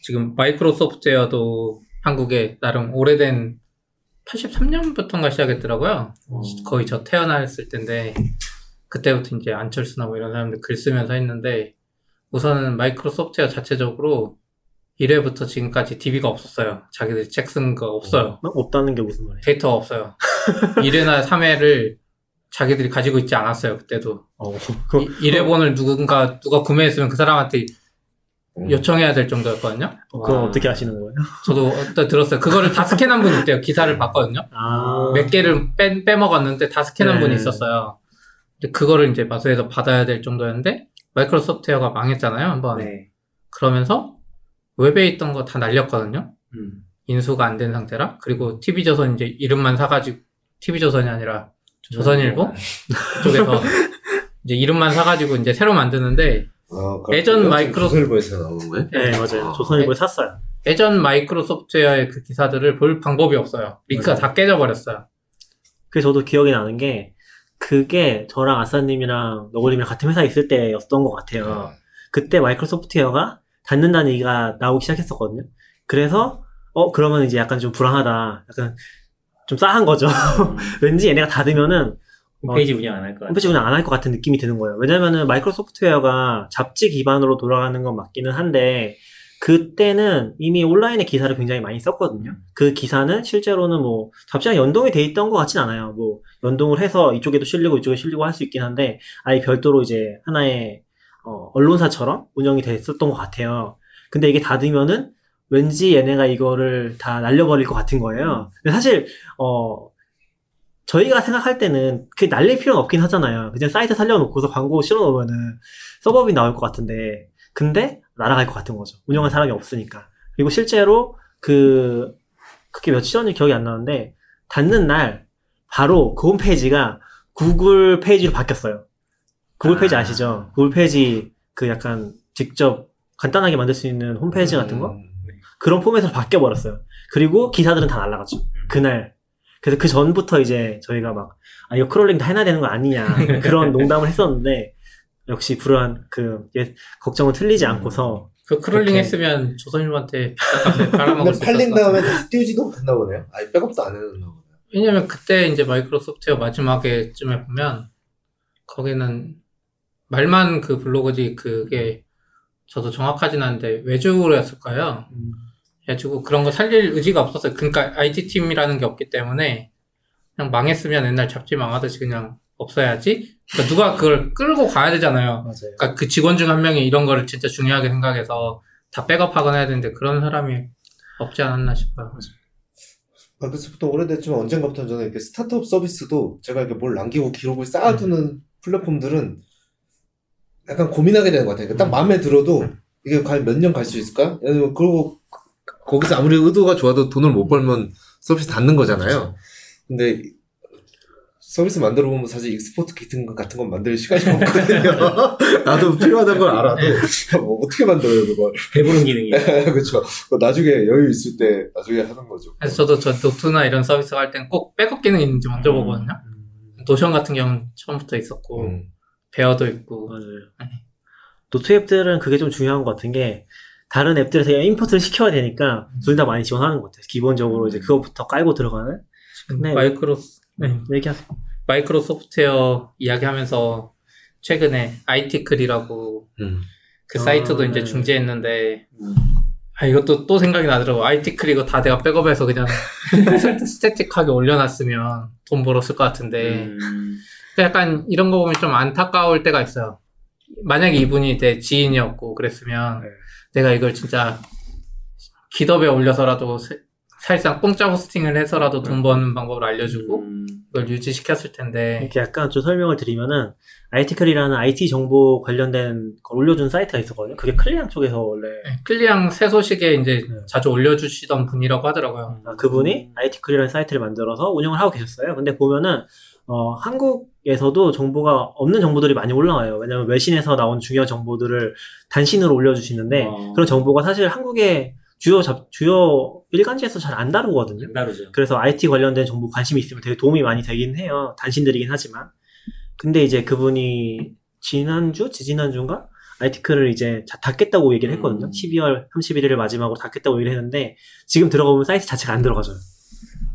지금 마이크로소프트웨어도 한국에 나름 오래된 83년부터인가 시작했더라고요. 거의 저 태어났을 때인데 그때부터 이제 안철수나 뭐 이런 사람들 글 쓰면서 했는데 우선은 마이크로소프트웨어 자체적으로 1회부터 지금까지 DB가 없었어요. 자기들이 책쓴 거 없어요. 어, 없다는 게 무슨 말이에요? 데이터가 없어요. 1회나 3회를 자기들이 가지고 있지 않았어요. 그때도. 어, 그, 1회본을 누군가 누가 구매했으면 그 사람한테 음. 요청해야 될 정도였거든요. 그건 와. 어떻게 하시는 거예요? 저도 어떤 들었어요. 그거를 다 스캔한 분이 있대요. 기사를 봤거든요. 아, 몇 개를 빼, 빼먹었는데 다 스캔한 네. 분이 있었어요. 근데 그거를 이제 마수에서 받아야 될 정도였는데 마이크로소프트웨어가 망했잖아요, 한번. 네. 그러면서 웹에 있던 거 다 날렸거든요. 음. 인수가 안 된 상태라. 그리고 TV조선 이제 이름만 사가지고, TV조선이 아니라 조선일보? 그쪽에서 이제 이름만 사가지고 이제 새로 만드는데, 아, 예전 마이크로- 조선일보에서 나오는 거예요? 네, 맞아요. 조선일보에 샀어요. 예전 마이크로소프트웨어의 그 기사들을 볼 방법이 없어요. 링크가 맞아요. 다 깨져버렸어요. 그래서 저도 기억이 나는 게, 그게 저랑 아싸님이랑 너구림이랑 같은 회사에 있을 때였던 것 같아요. 그때 마이크로소프트웨어가 닫는다는 얘기가 나오기 시작했었거든요. 그래서, 어, 그러면 이제 약간 좀 불안하다. 약간 좀 싸한 거죠. 왠지 얘네가 닫으면은 홈페이지 운영 안 할 것 같아요. 홈페이지 그냥 안할 것 같은 느낌이 드는 거예요. 왜냐면은 마이크로소프트웨어가 잡지 기반으로 돌아가는 건 맞기는 한데, 그때는 이미 온라인에 기사를 굉장히 많이 썼거든요. 그 기사는 실제로는 뭐 잡지랑 연동이 돼 있던 것 같진 않아요. 뭐 연동을 해서 이쪽에도 실리고 이쪽에 실리고 할 수 있긴 한데 아예 별도로 이제 하나의 어, 언론사처럼 운영이 됐었던 것 같아요. 근데 이게 닫으면은 왠지 얘네가 이거를 다 날려버릴 것 같은 거예요. 근데 사실 어 저희가 생각할 때는 그게 날릴 필요는 없긴 하잖아요. 그냥 사이트 살려놓고서 광고 실어놓으면은 서버비 나올 것 같은데 근데 날아갈 것 같은 거죠. 운영할 사람이 없으니까. 그리고 실제로 그 그게 며칠 전인지 기억이 안 나는데 닫는 날 바로 그 홈페이지가 구글 페이지로 바뀌었어요. 구글 페이지 아. 아시죠? 구글 페이지 그 약간 직접 간단하게 만들 수 있는 홈페이지 같은 음. 거? 그런 포맷으로 바뀌어 버렸어요. 그리고 기사들은 다 날라갔죠. 그날. 그래서 그 전부터 이제 저희가 막, 아, 이거 crawling 다 해놔야 되는 거 아니냐. 그런 농담을 했었는데, 역시 불안, 그, 예, 걱정은 틀리지 않고서, 그 crawling 오케이. 했으면 조선일보한테 팔아먹을 수 팔린. 다음에 다시 띄우지도 못했나 보네요. 아예 백업도 안 해놨나 보네요. 왜냐면 그때 이제 마이크로소프트웨어 마지막에쯤에 보면 거기는 말만 그 블로그지 그게 저도 정확하진 않은데 외주로였을 거예요. 그래가지고 그런 거 살릴 의지가 없었어요. 그러니까 IT 팀이라는 게 없기 때문에 그냥 망했으면 옛날 잡지 망하듯이 그냥 없어야지. 그러니까 누가 그걸 끌고 가야 되잖아요. 맞아요. 그러니까 그 직원 중 한 명이 이런 거를 진짜 중요하게 생각해서 다 백업하거나 해야 되는데 그런 사람이 없지 않았나 싶어요. 마이크로소프트 오래됐지만 언젠가부터 저는 이렇게 스타트업 서비스도 제가 이렇게 뭘 남기고 기록을 쌓아두는 플랫폼들은 약간 고민하게 되는 것 같아요. 그러니까 딱 마음에 들어도 이게 과연 몇 년 갈 수 있을까? 그리고 거기서 아무리 의도가 좋아도 돈을 못 벌면 서비스 닫는 거잖아요. 근데 서비스 만들어 보면 사실 export 키트 같은 건 만들 시간이 없거든요. 나도 필요하다는 걸 알아도 뭐 어떻게 만들어요 그걸? 배부른 기능이. 그렇죠. 나중에 여유 있을 때 나중에 하는 거죠. 그래서 저도 저 노트나 이런 서비스 할 땐 꼭 백업 기능이 있는지 먼저 음. 보거든요. Notion 같은 경우는 처음부터 있었고 음. Bear도 있고 맞아요. 노트 앱들은 그게 좀 중요한 것 같은 게, 다른 앱들에서 import를 시켜야 되니까, 둘 다 많이 지원하는 것 같아요. 기본적으로 이제 그거부터 깔고 들어가는? 네. 마이크로 네. 얘기하세요. 마이크로 소프트웨어 이야기하면서 최근에 IT클이라고 음. 그 아, 사이트도 이제 네. 중지했는데 아 이것도 또 생각이 나더라고 IT클 이거 다 내가 백업해서 그냥 스태틱하게 올려놨으면 돈 벌었을 것 같은데 음. 그러니까 약간 이런 거 보면 좀 안타까울 때가 있어요. 만약에 이분이 내 지인이었고 그랬으면 네. 내가 이걸 진짜 기덥에 올려서라도 세- 사실상 공짜 호스팅을 해서라도 돈 버는 방법을 알려주고 음. 이걸 유지시켰을 텐데 이렇게 약간 좀 설명을 드리면은, IT클이라는 IT 정보 관련된 걸 올려준 사이트가 있었거든요. 그게 클리앙 쪽에서 원래, 네, 클리앙 새 소식에 이제 네. 자주 올려주시던 분이라고 하더라고요. 아, 그분이 IT클이라는 사이트를 만들어서 운영을 하고 계셨어요. 근데 보면은, 어, 한국에서도 정보가 없는 정보들이 많이 올라와요. 왜냐면 외신에서 나온 중요한 정보들을 단신으로 올려주시는데, 어. 그런 정보가 사실 한국의 주요 잡, 주요 일간지에서 잘 안 다루거든요. 안 다루죠. 그래서 IT 관련된 정보 관심이 있으면 되게 도움이 많이 되긴 해요. 단신들이긴 하지만. 근데 이제 그분이 지난주? 지지난주인가? 아이티클을 이제 자- 닫겠다고 얘기를 했거든요. 음. 12월 31일을 마지막으로 닫겠다고 얘기를 했는데, 지금 들어가 보면 사이트 자체가 안 들어가져요.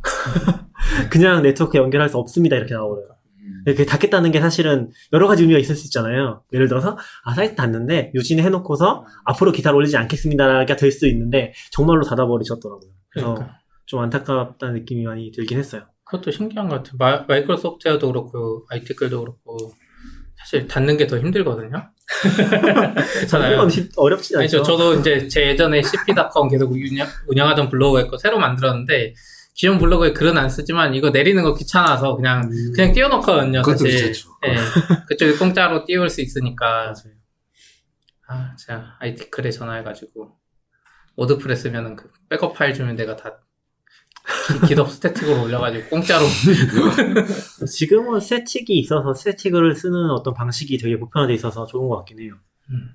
그냥 네트워크에 연결할 수 없습니다. 이렇게 나오고요. 음. 이렇게 닫겠다는 게 사실은 여러 가지 의미가 있을 수 있잖아요. 예를 들어서, 아, 사이트 닫는데 유진을 해놓고서 앞으로 기사를 올리지 않겠습니다가 될 수 있는데, 정말로 닫아버리셨더라고요. 그래서 그러니까. 좀 안타깝다는 느낌이 많이 들긴 했어요. 그것도 신기한 것 같아요. 마, 마이크로소프트웨어도 그렇고 IT클도 그렇고 사실 닫는 게 더 힘들거든요. 그건 쉽- 어렵진 아니죠. 않죠. 저도 이제 제 예전에 cp.com 계속 운영, 운영하던 블로그가 있고 새로 만들었는데 기존 블로그에 글은 안 쓰지만 이거 내리는 거 귀찮아서 그냥 음. 그냥 띄워놓거든요. 그것도 사실. 귀찮죠. 예. 그쪽에 공짜로 띄울 수 있으니까 맞아요. 아, 제가 IT클에 전화해가지고 WordPress면은 그 백업 파일 주면 내가 다 기- GitHub static으로 올려가지고 공짜로 지금은 static이 있어서 static을 쓰는 어떤 방식이 되게 보편화돼 있어서 좋은 것 같긴 해요. 음.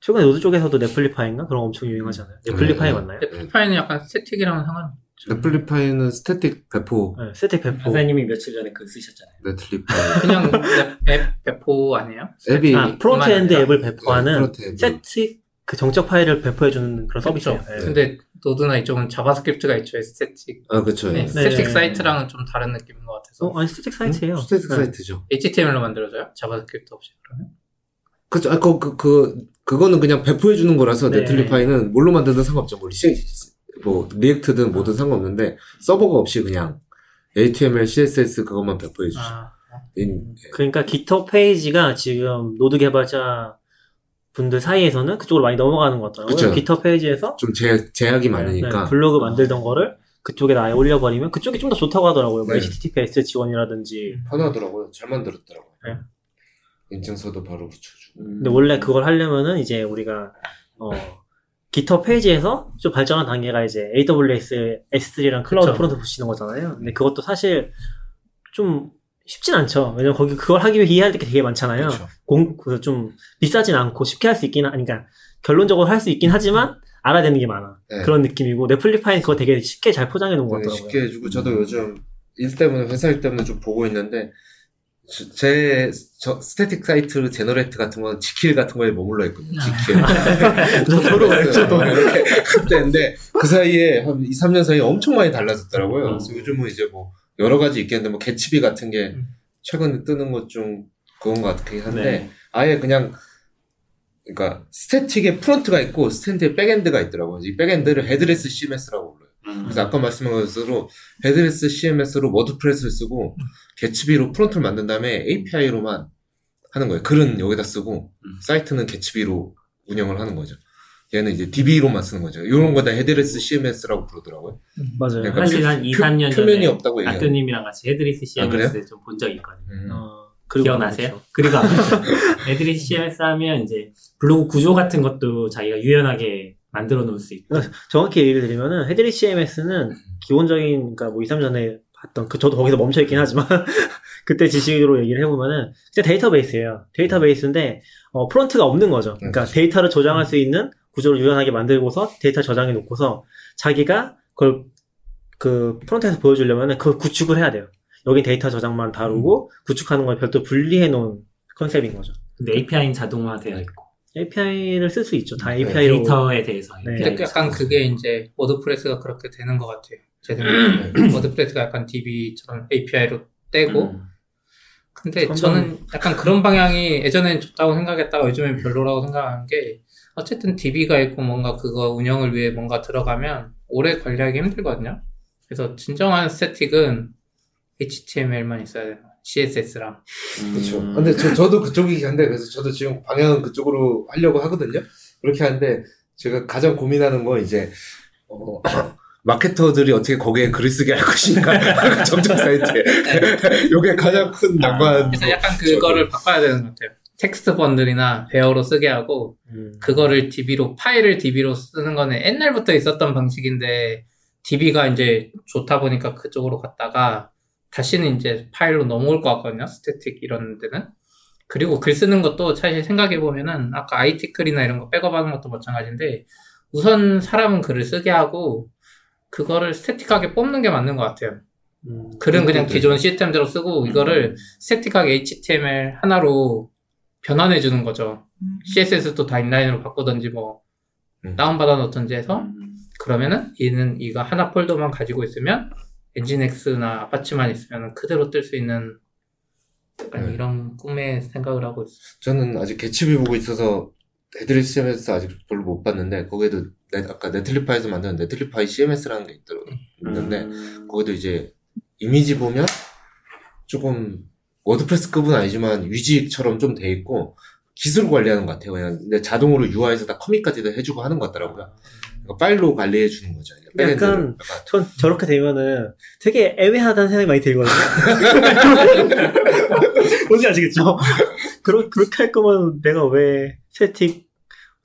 최근에 Node 쪽에서도 Netlify인가 그런 거 엄청 유행하잖아요. Netlify 네. 맞나요? 근데 파일은 약간 static이랑은 상관 Netlify는 static 배포 네, static 배포. 박사님이 며칠 전에 글 쓰셨잖아요. Netlify 그냥 앱, 앱 배포 아니에요? 앱이 아, frontend. 앱을 배포하는 front 앱을. static 그 정적 파일을 배포해주는 그런 서비스예요. 그렇죠. 네. 근데 Node나 이쪽은 JavaScript가 있죠, static. 아 그쵸 네, 예. static 네. 사이트랑은 좀 다른 느낌인 것 같아서. 어, 아니 static 사이트예요. static 네. 사이트죠 HTML로 만들어져요? JavaScript 없이 그러면? 그쵸 아, 그, 그, 그 그거는 그냥 배포해 주는 거라서 네. Netlify는 뭘로 만들든 상관없죠 뭐, 시, 뭐 React든 뭐든 상관없는데 서버가 없이 그냥 HTML, CSS 그것만 배포해 주죠 아, 인- 그러니까 GitHub 페이지가 지금 Node 개발자 분들 사이에서는 그쪽으로 많이 넘어가는 것 같더라고요. 그쵸. GitHub 페이지에서 좀 제, 제약이 많으니까 네, 블로그 만들던 거를 그쪽에다 아예 올려버리면 그쪽이 좀 더 좋다고 하더라고요. 뭐 네. HTTPS 지원이라든지. 편하더라고요 잘 만들었더라고요 네. 인증서도 바로 붙여주고 근데 원래 그걸 하려면은 이제 우리가 어 GitHub 페이지에서 좀 발전한 단계가 이제 AWS S3랑 CloudFront 붙이는 거잖아요. 근데 그것도 사실 좀 쉽진 않죠. 왜냐면 거기 그걸 하기 위해 이해할 게 되게 많잖아요. 그쵸. 공, 그좀 비싸진 않고 쉽게 할 수 있긴, 하, 그러니까 결론적으로 할 수 있긴 하지만 알아야 되는 게 많아. 네. 그런 느낌이고 Netlify는 그거 되게 쉽게 잘 포장해 놓은 것 같더라고요. 쉽게 해주고 저도 요즘 일 때문에 회사 일 때문에 좀 보고 있는데 저- 제 저, static site generator 같은 건 지킬 같은 거에 머물러 있거든요. 지킬. 저도 저도 이렇게 그때인데 그 사이에 한 2, 3년 사이에 엄청 많이 달라졌더라고요. 음. 그래서 요즘은 이제 뭐 여러 가지 있겠는데 뭐 Gatsby 같은 게 음. 최근에 뜨는 것 중 그건 것 같긴 한데 네. 아예 그냥 그러니까 스태틱에 프론트가 있고 스탠드에 백엔드가 있더라고요. 이 backend를 headless CMS라고 불러요. 그래서 아까 말씀한 것으로 헤드레스 CMS로 워드프레스를 쓰고 개츠비로 프론트를 만든 다음에 API로만 하는 거예요. 글은 여기다 쓰고 사이트는 개츠비로 운영을 하는 거죠. 얘는 이제 DB로만 쓰는 거죠. 이런 거 다 헤드레스 CMS라고 부르더라고요. 맞아요. 그러니까 사실 한 2, 표- 3년 표 면이 전에 없다고 얘기하는 아뜨님이랑 같이 아, 그래요? CMS 좀본 적이 있거든요. 음. 어, 그리고 기억나세요? 그리고. 헤드리스 CMS 하면 이제 블로그 구조 같은 것도 자기가 유연하게 만들어 놓을 수 있고 정확히 얘기를 드리면은 headless CMS는 기본적인 그러니까 뭐 2, 3년 전에 봤던 그 저도 거기서 멈춰 있긴 하지만 그때 지식으로 얘기를 해보면은 진짜 데이터베이스예요. 데이터베이스인데 어, front가 없는 거죠. 그러니까 그렇죠. 데이터를 저장할 수 있는 구조를 유연하게 만들고서 데이터 저장해 놓고서 자기가 그걸 그 front에서 보여주려면은 그걸 구축을 해야 돼요. 여기 데이터 저장만 다루고 구축하는 걸 별도 분리해 놓은 컨셉인 거죠. 근데 API는 자동화되어 있고 API를 쓸 수 있죠. 다 네, API로 데이터에 대해서 네. 근데 약간 그게 이제 WordPress가 그렇게 되는 것 같아요. 제 네. 생각에 WordPress가 약간 DB처럼 API로 떼고 음. 근데 점점- 저는 약간 그런 방향이 예전엔 좋다고 생각했다가 요즘엔 별로라고 생각하는 게 어쨌든 DB가 있고 뭔가 그거 운영을 위해 뭔가 들어가면 오래 관리하기 힘들거든요. 그래서 진정한 static은 HTML만 있어야 돼요. CSS랑. 그렇죠. 근데 저, 저도 그쪽이긴 한데 그래서 저도 지금 방향은 그쪽으로 하려고 하거든요. 그렇게 하는데 제가 가장 고민하는 건 이제 어, 마케터들이 어떻게 거기에 글을 쓰게 할 것인가 정적 사이트에 이게 가장 큰 난관. 그래서 약간 그거를 바꿔야 되는 것 같아요. TextBundle이나 Bear로 쓰게 하고 음. 그거를 DB로 파일을 DB로 쓰는 거는 옛날부터 있었던 방식인데 DB가 이제 좋다 보니까 그쪽으로 갔다가 다시는 이제 파일로 넘어올 것 같거든요. static 이런 데는. 그리고 글 쓰는 것도 사실 생각해 보면은 아까 IT클이나 이런 거 백업하는 것도 마찬가지인데 우선 사람은 글을 쓰게 하고 그거를 static하게 뽑는 게 맞는 것 같아요. 음. 글은 그냥 그것도 기존 시스템대로 쓰고 이거를 static하게 HTML 하나로 변환해 주는 거죠. CSS도 다 inline으로 바꾸던지 뭐 음. 다운받아 놓던지 해서 그러면은 얘는 이거 하나 폴더만 가지고 있으면 Nginx나 Apache만 있으면 그대로 뜰 수 있는 약간 네. 이런 꿈의 생각을 하고 있어요. 저는 아직 Gatsby 보고 있어서 headless CMS 아직 별로 못 봤는데 거기에도 넷- 아까 Netlify에서 만든 Netlify CMS라는 게 있더라고 있는데 음. 거기도 이제 이미지 보면 조금 WordPress급은 아니지만 WYSIWYG처럼 좀 돼 있고 Git으로 관리하는 것 같아요. 그냥 근데 자동으로 UI에서 다 commit까지도 해주고 하는 것 같더라고요. 그러니까 파일로 관리해 주는 거죠. 약간 backend를. 전 저렇게 되면은 되게 애매하다는 생각이 많이 들거든요. 뭔지 아시겠죠? 그러, 그렇게 할 거면 내가 왜 static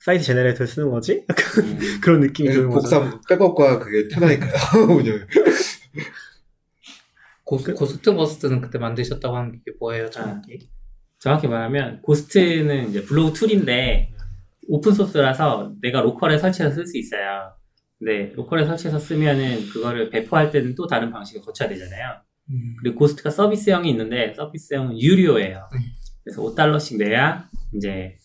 site generator를 쓰는 거지? 약간 음. 그런 느낌이 드는 거죠. 복삼 백업과 그게 편하니까 운영. 고스, Ghost Buster는 그때 만드셨다고 하는 게 뭐예요, 아, 정확히? 정확히 말하면 Ghost는 이제 블로그 tool인데 open source라서 내가 local에 설치해서 쓸 수 있어요. 근데 local에 설치해서 쓰면은 그거를 배포할 때는 또 다른 방식을 거쳐야 되잖아요. 음. 그리고 Ghost가 서비스형이 있는데 서비스형은 유료예요. 네. 그래서 5달러씩 내야 이제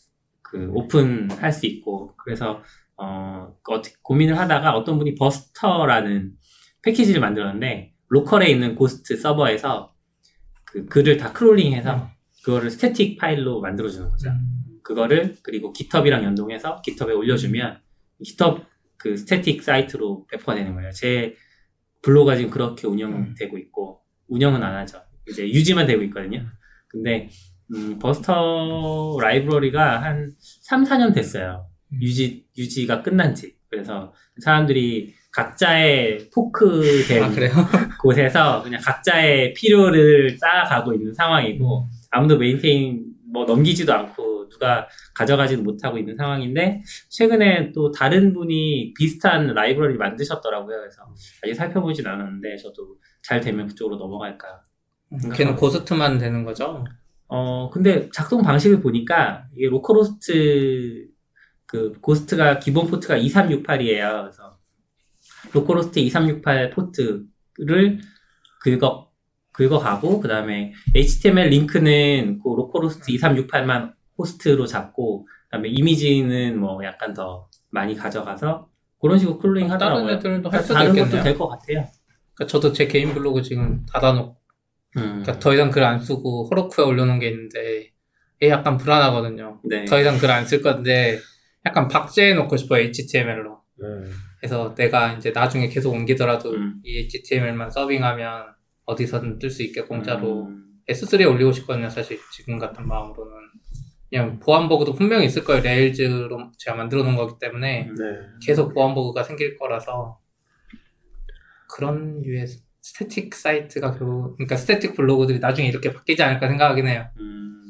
그 오픈할 수 있고 그래서 어 어떻게 고민을 하다가 어떤 분이 Buster라는 패키지를 만들었는데 local에 있는 Ghost 서버에서 그 글을 다 crawling해서 그거를 static 파일로 만들어주는 거죠. 그거를 그리고 GitHub이랑 연동해서 GitHub에 올려주면 GitHub 그 static site로 배포가 되는 거예요. 제 블로그가 지금 그렇게 운영되고 있고 운영은 안 하죠. 이제 유지만 되고 있거든요. 근데 음, Buster 라이브러리가 한 3, 4년 됐어요. 유지 유지가 끝난 지. 그래서 사람들이 각자의 fork된 아, 그래요? 곳에서 그냥 각자의 필요를 쌓아가고 있는 상황이고 아무도 maintain 뭐 넘기지도 않고 누가 가져가지도 못하고 있는 상황인데 최근에 또 다른 분이 비슷한 라이브러리 만드셨더라고요. 그래서 아직 살펴보진 않았는데 저도 잘 되면 그쪽으로 넘어갈까. 걔는 Ghost만 되는 거죠? 어 근데 작동 방식을 보니까 이게 localhost 그 Ghost가 기본 포트가 2368이에요. 그래서 localhost 2368 포트를 긁어 긁어가고 그다음에 HTML 링크는 그 localhost 2368만 호스트로 잡고 그다음에 이미지는 뭐 약간 더 많이 가져가서 그런 식으로 crawling 하더라고요. 다른 애들도 할 수도 다른 것도 있겠네요. 될것 같아요. 그러니까 저도 제 개인 블로그 지금 닫아놓고 음. 그러니까 더 이상 글 안 쓰고 Heroku에 올려놓은 게 있는데 얘 약간 불안하거든요. 네. 더 이상 글 안 쓸 건데 약간 박제해 놓고 싶어 HTML로. 음. 그래서 내가 이제 나중에 계속 옮기더라도 음. 이 HTML만 serving하면 어디서든 뜰 수 있게 공짜로 음. S3에 올리고 싶거든요. 사실 지금 같은 마음으로는 그냥 보안 버그도 분명히 있을 거예요. Rails로 제가 만들어 놓은 거기 때문에 네. 계속 보안 버그가 생길 거라서 그런 류의 static site가 결국 그러니까 static 블로그들이 나중에 이렇게 바뀌지 않을까 생각하긴 해요. 음.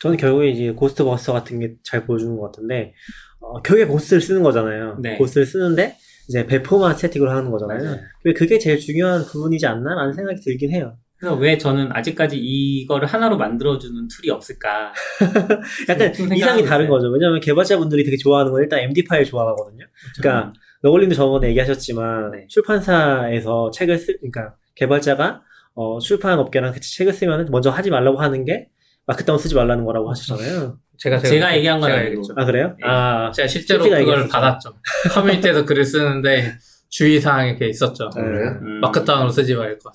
저는 결국에 이제 Ghost Buster 같은 게 잘 보여주는 것 같은데, 어, 결국에 Ghost를 쓰는 거잖아요. 네. Ghost를 쓰는데, 이제 배포만 static으로 하는 거잖아요. 맞아요. 그게- 그게 제일 중요한 부분이지 않나라는 생각이 들긴 해요. 그래서 왜 저는 아직까지 이거를 하나로 만들어주는 tool이 없을까? 약간 좀 이상이 다른. 거죠. 왜냐면 개발자분들이 되게 좋아하는 건 일단 MD 파일 좋아하거든요. 그러니까 너걸님도 저번에 얘기하셨지만 네. 출판사에서 책을 쓰, 그러니까 개발자가 어, 출판 업계랑 같이 책을 쓰면 먼저 하지 말라고 하는 게 Markdown 쓰지 말라는 거라고 하셨잖아요. 제가 제가 얘기한 건 제가 아니고. 얘기했죠. 아 그래요? 네. 아 제가 실제로 그걸 얘기했었죠. 받았죠. 커뮤니티에서 글을 쓰는데 주의 사항이 이렇게 있었죠. 네. 그래요? 음. Markdown으로 쓰지 말고.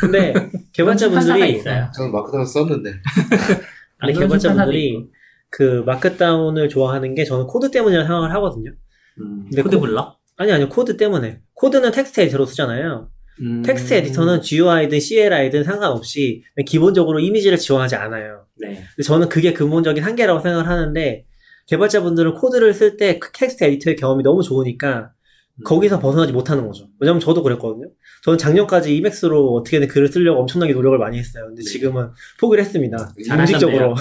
근데 개발자분들이 있어요. 저는 Markdown 썼는데. 아니 개발자분들이. 그 Markdown을 좋아하는 게 저는 코드 때문이라고 생각을 하거든요. 음. 근데 코드 코- 블럭? 아니 아니요 코드 때문에 코드는 텍스트 에디터로 쓰잖아요. 음. 텍스트 에디터는 GUI든 CLI든 상관없이 기본적으로 이미지를 지원하지 않아요. 네. 근데 저는 그게 근본적인 한계라고 생각을 하는데 개발자분들은 코드를 쓸 때 텍스트 에디터의 경험이 너무 좋으니까 음. 거기서 벗어나지 못하는 거죠. 왜냐면 저도 그랬거든요. 저는 작년까지 Emacs로 어떻게든 글을 쓰려고 엄청나게 노력을 많이 했어요. 근데 네. 지금은 포기를 했습니다. 공식적으로.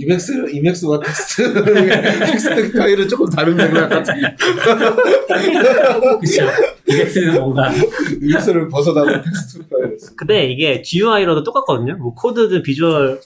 Emacs, Emacs와 텍스트, 텍스트 파일은 조금 다른 맥락 같은. 그쵸. Emacs는 뭔가. Emacs를 벗어나고 텍스트 쓰. 근데 이게 GUI로도 똑같거든요. 뭐 코드든 비주얼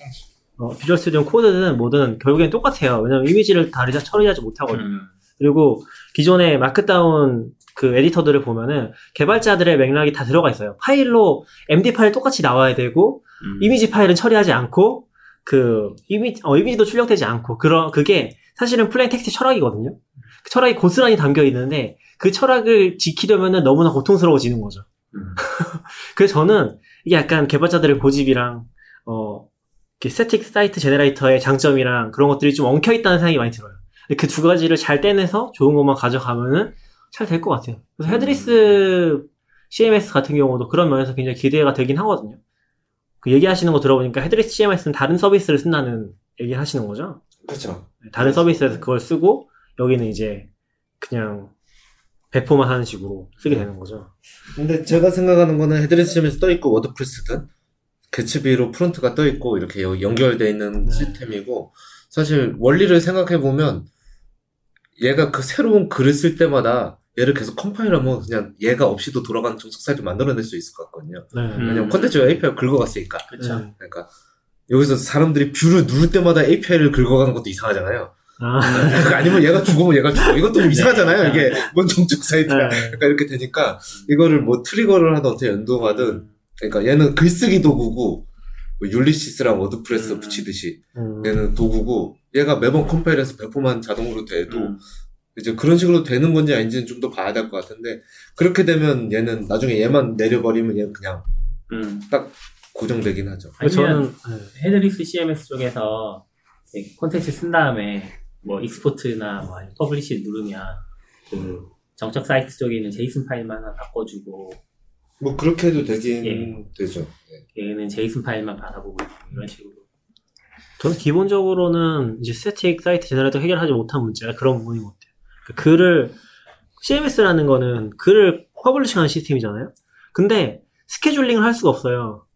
어, Visual Studio Code든 뭐든 결국엔 똑같아요. 왜냐면 이미지를 다 리자 처리하지 못하거든요. 음. 그리고 기존의 Markdown 그 에디터들을 보면은 개발자들의 맥락이 다 들어가 있어요. 파일로 MD 파일 똑같이 나와야 되고 음. 이미지 파일은 처리하지 않고 그 이미지 어, 이미지도 출력되지 않고 그런 그게 사실은 plain text 철학이거든요. 그 철학이 고스란히 담겨 있는데 그 철학을 지키려면은 너무나 고통스러워지는 거죠. 음. 그래서 저는 이게 약간 개발자들의 고집이랑 어 static site generator의 장점이랑 그런 것들이 좀 엉켜 있다는 생각이 많이 들어요. 그 두 가지를 잘 떼내서 좋은 것만 가져가면은 잘 될 것 같아요. 그래서 headless CMS 같은 경우도 그런 면에서 굉장히 기대가 되긴 하거든요. 그 얘기하시는 거 들어보니까 headless CMS는 다른 서비스를 쓴다는 얘기를 하시는 거죠. 그렇죠. 다른 서비스에서 그걸 쓰고 여기는 이제 그냥 배포만 하는 식으로 쓰게 되는 거죠. 근데 제가 생각하는 거는 headless CMS에서 떠 있고 WordPress든 Gatsby로 front가 떠 있고 이렇게 여- 연결되어 있는 네. 시스템이고 사실 원리를 생각해 보면 얘가 그 새로운 글을 쓸 때마다 얘를 계속 컴파일하면 그냥 얘가 없이도 돌아가는 정적 사이트 만들어낼 수 있을 것 같거든요. 네. 음. 왜냐면 콘텐츠가 API 긁어갔으니까. 그렇죠. 네. 그러니까 여기서 사람들이 view를 누를 때마다 API를 긁어가는 것도 이상하잖아요. 아, 아니면 얘가 죽으면 얘가 죽어. 이것도 좀 이상하잖아요. 이게 뭔 정적 사이트야. 네. 그러니까 이렇게 되니까 이거를 뭐 트리거를 하든 어떻게 연동하든 그러니까 얘는 글쓰기 도구고 뭐 율리시스랑 워드프레스 음. 붙이듯이 음. 얘는 도구고 얘가 매번 컴파일해서 배포만 자동으로 돼도 음. 이제 그런 식으로 되는 건지 아닌지는 좀 더 봐야 될 것 같은데 그렇게 되면 얘는 나중에 얘만 내려버리면 얘는 그냥 음. 고정되긴 하죠. 아니면 저는 네. headless CMS 쪽에서 콘텐츠 쓴 다음에 뭐 export나 뭐 publish 누르면 그 정적 사이트 쪽에 있는 JSON 파일만 하나 바꿔주고 뭐 그렇게 해도 되긴 예. 되죠. 얘는 JSON 파일만 받아보고 이런 식으로 저는 기본적으로는 이제 static site generator 해결하지 못한 문제가 그런 부분인 것 같아요. 그 글을 CMS라는 거는 글을 publishing하는 시스템이잖아요. 근데 scheduling을 할 수가 없어요.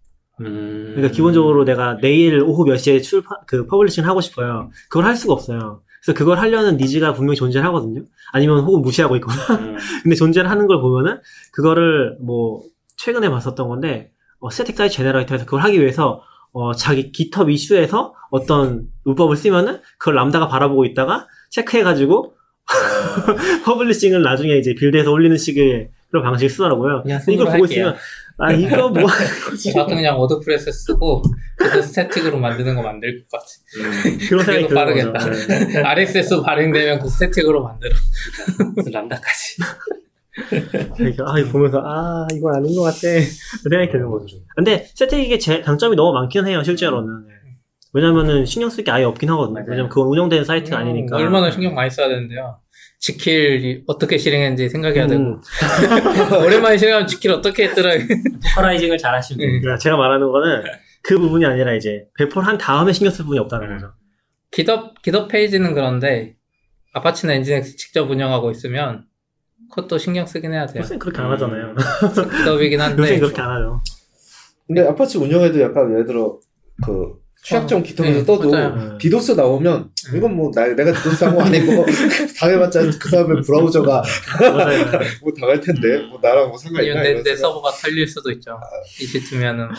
음. 그러니까 기본적으로 내가 내일 오후 몇 시에 출파 그 publishing을 하고 싶어요. 그걸 할 수가 없어요. 그래서 그걸 하려는 needs가 분명히 존재를 하거든요. 아니면 혹은 무시하고 있거나. 음. 근데 존재를 하는 걸 보면은 그거를 뭐 최근에 봤었던 건데 어, static site generator에서 그걸 하기 위해서 어, 자기 GitHub 이슈에서 어떤 문법을 쓰면은 그걸 Lambda가 바라보고 있다가 체크해가지고 publishing을 나중에 이제 build에서 올리는 식의 그런 방식을 쓰더라고요. 이걸 보고 할게요. 있으면 아 이거 뭐 하는 거지? 저도 그냥 워드프레스 쓰고 그거 static으로 만드는 거 만들 것 같아. 음. 그런 생각이 빠르겠다. 네. RSS 발행되면 그 static으로 만들어. 무슨 Lambda까지 그러니까 아 이거 보면서 아 이건 아닌 것 같아 그 생각이 드는 거죠. 근데 static의 제 장점이 너무 많긴 해요 실제로는. 네. 왜냐면은 신경 쓸 게 아예 없긴 하거든요. 왜냐면 그건 운영되는 사이트가 음, 아니니까. 얼마나 신경 많이 써야 되는데요. 지킬 어떻게 실행했는지 생각해야 되고 음, 오랜만에 실행하면 지킬 어떻게 했더라. dockerizing을 잘 하시면 음. 돼요. 그러니까 제가 말하는 거는 그 부분이 아니라 이제 배포를 한 다음에 신경 쓸 부분이 없다는 음. 거죠. GitHub GitHub 페이지는 그런데 Apache나 Nginx 직접 운영하고 있으면 그것도 신경 쓰긴 해야 돼요. 요새 그렇게 안 하잖아요. GitHub이긴 요새 한데 그렇게 안 하죠. 근데 아파치 운영에도 약간 예를 들어 그 취약점 어, 기통에서 네, 떠도 맞아요. 네. 디도스 나오면 이건 뭐 나, 내가 디도스 한 거 아니고 당해봤자 그 사람의 브라우저가. 뭐 당할 텐데 뭐 나랑 뭐 상관이 있나 내, 이런 내. 서버가 털릴 수도 있죠. 이시트면은 뭐.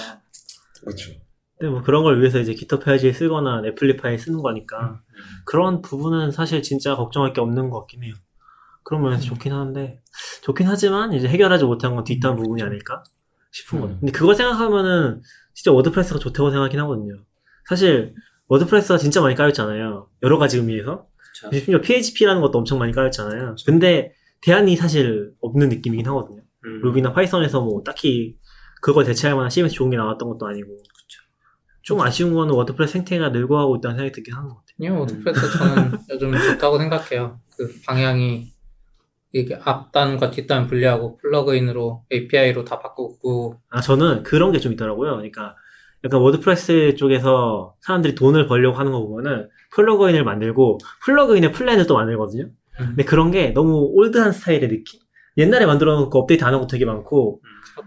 그렇죠. 근데 뭐 그런 걸 위해서 이제 기터 페이지에 쓰거나 넷플리파에 쓰는 거니까 그런 부분은 사실 진짜 걱정할 게 없는 것 같긴 해요. 그런 면에서 좋긴 하는데 좋긴 하지만 이제 해결하지 못한 건 뒷단 부분이 아닐까 싶은 거예요. 근데 그걸 생각하면은 진짜 워드프레스가 좋다고 생각하긴 하거든요. 사실 워드프레스가 진짜 많이 까였잖아요. 여러 가지 의미에서. 그렇죠. 심지어 PHP라는 것도 엄청 많이 까였잖아요. 근데 대안이 사실 없는 느낌이긴 하거든요. 음. 루비나 파이썬에서 뭐 딱히 그걸 대체할 만한 CMS 좋은 게 나왔던 것도 아니고. 좀 아쉬운 거는 워드프레스 생태가 늙어가고 있다는 생각이 들긴 하는 것 같아요. 아니요, 워드프레스 저는 요즘 좋다고 생각해요. 그 방향이 이게 앞단과 뒷단 분리하고 플러그인으로 API로 다 바꾸고 아, 저는 그런 게 좀 있더라고요. 그러니까 약간 워드프레스 쪽에서 사람들이 돈을 벌려고 하는 거 보면은 플러그인을 만들고 플러그인의 플랜을 또 만들거든요. 음. 근데 그런 게 너무 old한 스타일의 느낌? 옛날에 만들어 놓고 업데이트 안 하고 되게 많고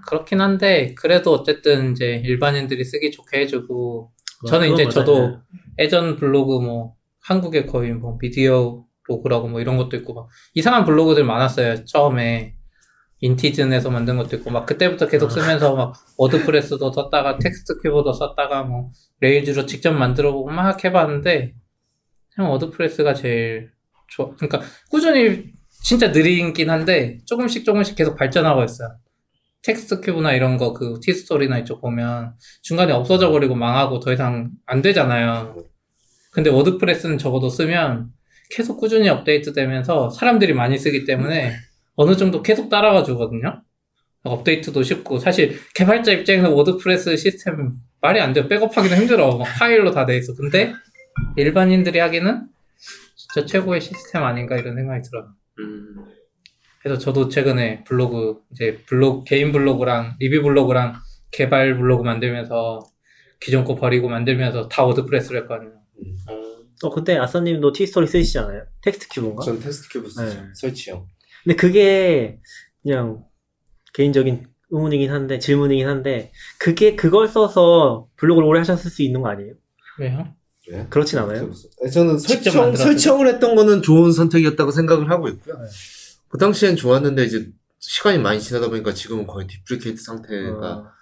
그렇긴 한데 그래도 어쨌든 이제 일반인들이 쓰기 좋게 해주고 저는 그건 이제 맞아요. 저도 예전 블로그 뭐 한국에 거의 뭐 미디어 로그라고 뭐 이런 것도 있고 막 이상한 블로그들 많았어요 처음에 인티즌에서 만든 것도 있고 막 그때부터 계속 쓰면서 막 워드프레스도 썼다가 텍스트 큐브도 썼다가 뭐 레일즈로 직접 만들어 보고 막 해봤는데 그냥 워드프레스가 제일 좋아. 그러니까 꾸준히 진짜 느리긴 한데 조금씩 조금씩 계속 발전하고 있어요. 텍스트 큐브나 이런 거 그 티스토리나 이쪽 보면 중간에 없어져 버리고 망하고 더 이상 안 되잖아요. 근데 워드프레스는 적어도 쓰면 계속 꾸준히 업데이트 되면서 사람들이 많이 쓰기 때문에 어느 정도 계속 따라가 주거든요. 업데이트도 쉽고 사실 개발자 입장에서 워드프레스 시스템 말이 안 돼요. 백업하기도 힘들어. 막 파일로 다 돼 있어. 근데 일반인들이 하기는 진짜 최고의 시스템 아닌가 이런 생각이 들어요. 음. 그래서 저도 최근에 블로그 이제 블로그 개인 블로그랑 리뷰 블로그랑 개발 블로그 만들면서 기존 거 버리고 만들면서 다 워드프레스로 했거든요. 어, 그때 아싸님도 티스토리 쓰시잖아요. 텍스트 큐브인가? 전 텍스트 큐브 쓰죠. 네. 설치형. 근데 그게 그냥 개인적인 의문이긴 한데 질문이긴 한데 그게 그걸 써서 블로그를 오래 하셨을 수 있는 거 아니에요? 왜요? 네. 그렇진 않아요? 저는 직접 설정, 만들었어요? 설정을 했던 거는 좋은 선택이었다고 생각을 하고 있고요. 네. 그 당시엔 좋았는데 이제 시간이 많이 지나다 보니까 지금은 거의 deprecate 상태가 어,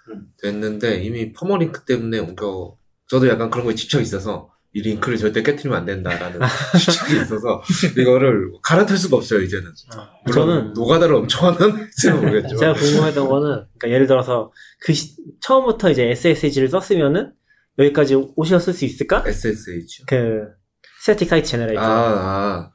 됐는데 이미 permalink 때문에 옮겨 저도 약간 그런 거에 집착이 있어서 이 링크를 절대 깨트리면 안 된다라는 집착이 있어서 이거를 갈아탈 수가 없어요 이제는 물론 저는 노가다를 엄청 하는 지는 모르겠지만 제가 궁금했던 거는 그러니까 예를 들어서 그 시- 처음부터 이제 SSG를 썼으면은 여기까지 오셨을 수 있을까? SSG요 그 static site generator 아, 아.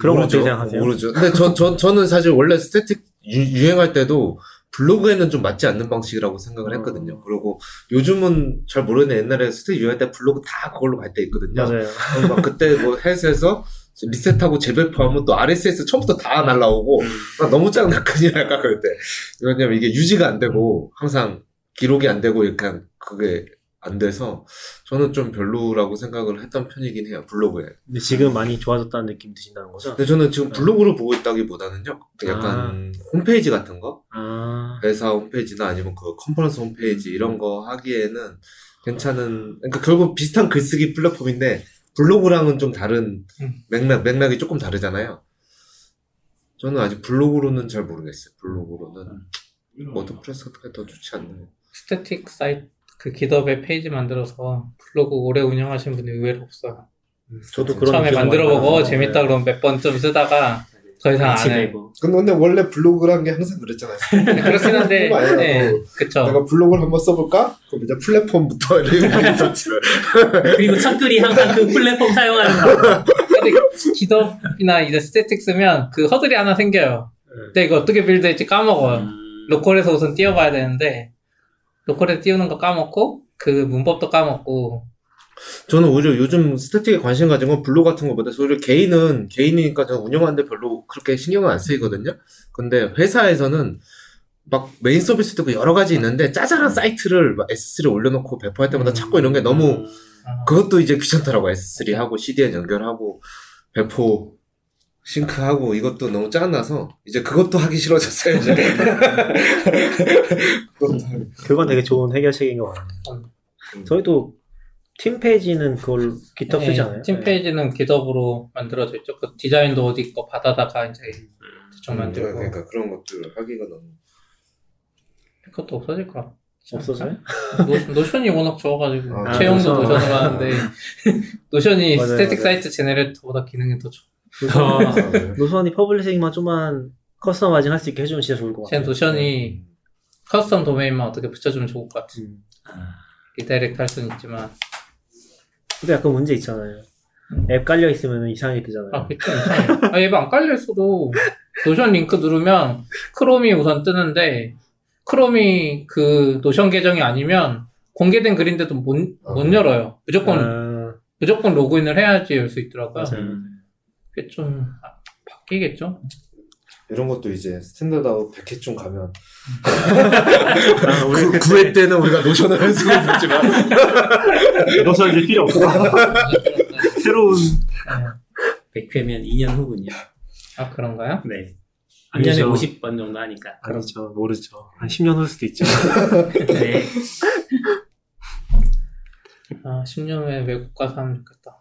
그런 거 모르죠. 어떻게 생각하세요? 모르죠. 근데 저, 저, 저는 사실 원래 static 유, 유행할 때도 블로그에는 좀 맞지 않는 방식이라고 생각을 어. 했거든요. 그리고 요즘은 잘 모르겠는데 옛날에 static 유행할 때 블로그 다 그걸로 갈 때 있거든요. 맞아요. 막 그때 뭐 헬스에서 리셋하고 재배포하면 또 RSS 처음부터 다 날라오고 나 너무 짱나 큰일 날까 그럴 때 왜냐면 이게 유지가 안 되고 항상 기록이 안 되고 이렇게 한- 그게 안 돼서 저는 좀 별로라고 생각을 했던 편이긴 해요 블로그에 근데 지금 많이 좋아졌다는 느낌 드신다는 거죠? 근데 저는 지금 블로그로 보고 있다기보다는요 약간 홈페이지 같은 거 아, 회사 홈페이지나 아니면 그 컨퍼런스 홈페이지 이런 거 하기에는 괜찮은 그러니까 결국 비슷한 글쓰기 플랫폼인데 블로그랑은 좀 다른 음. 맥락 맥락이 조금 다르잖아요. 저는 아직 블로그로는 잘 모르겠어요. 블로그로는 WordPress가 더 좋지 않나요? static 사이트 그 GitHub의 페이지 만들어서 블로그 오래 운영하신 분이 의외로 없어요. 저도 그런 처음에 만들어보고 많이 재밌다. 그러면 몇번좀 쓰다가 더 이상 안 해. 근데, 근데 원래 블로그라는 게 항상 그랬잖아요. 그렇긴 한데. 네, 뭐 그쵸. 내가 블로그를 한번 써볼까? 그럼 이제 플랫폼부터 이렇게. 그리고 첫글이 항상 그 플랫폼 사용하는 거. 근데 GitHub이나 이제 static 쓰면 그 허들이 하나 생겨요. 근데 이거 어떻게 build할지 까먹어요. 음. local에서 우선 띄워봐야 되는데, local에서 띄우는 거 까먹고, 그 문법도 까먹고, 저는 오히려 요즘 static에 관심 가진 건 블로그 같은 것보다 오히려 개인은 개인이니까 저는 운영하는데 별로 그렇게 신경은 안 쓰이거든요. 근데 회사에서는 막 메인 서비스도 있고 여러 가지 있는데 짜잘한 사이트를 막 S3에 올려놓고 배포할 때마다 찾고 이런 게 너무 아, 그것도 이제 귀찮더라고 S3 하고 CDN 연결하고 배포 sync하고 이것도 너무 짱나서 이제 그것도 하기 싫어졌어요 이제. 그건 되게 좋은 해결책인 것 같아요. 음. 저희도 팀 페이지는 그걸 기타 네, 쓰잖아요. 팀 페이지는 GitHub으로 만들어져 있죠. 그 디자인도 어디 거 받아다가 이제 대충 만들고. 그러니까 그런 것들을 하기가 너무 그것도 없어질 것 같아. 없어서요? 노, Notion이 워낙 좋아가지고 아, 채용도 Notion. Notion으로 하는데 Notion이 맞아요, static 맞아요. site generator보다 기능이 더 좋아. Notion이 publishing만 좀만 customizing 할 수 있게 해주면 진짜 좋을 것 같아요. Notion이 custom 도메인만 어떻게 붙여주면 좋을 것 같아. 음. redirect 할 수는 있지만 근데 약간 문제 있잖아요. 앱 깔려 있으면 이상하게 뜨잖아요. 아 그쵸 이상해. 아 얘가 안 깔려 있어도 Notion 링크 누르면 Chrome이 우선 뜨는데 Chrome이 그 Notion 계정이 아니면 공개된 글인데도 못, 못 아. 열어요. 무조건 아, 무조건 로그인을 해야지 열 수 있더라고요. 맞아요. 음. 그게 좀 아, 바뀌겠죠? 이런 것도 이제 Standard Out 100회쯤 가면 아, 우리 그 9회 때는 우리가 Notion을 썼었지만 Notion 이제 필요 없어. 새로운 100회면 2년 후군요. 아 그런가요? 네. 1년에 아니죠. 50번 정도 하니까. 아니죠, 모르죠. 한 10년 후일 수도 있죠. 네. 아 10년 후에 외국 가서 하면 좋겠다.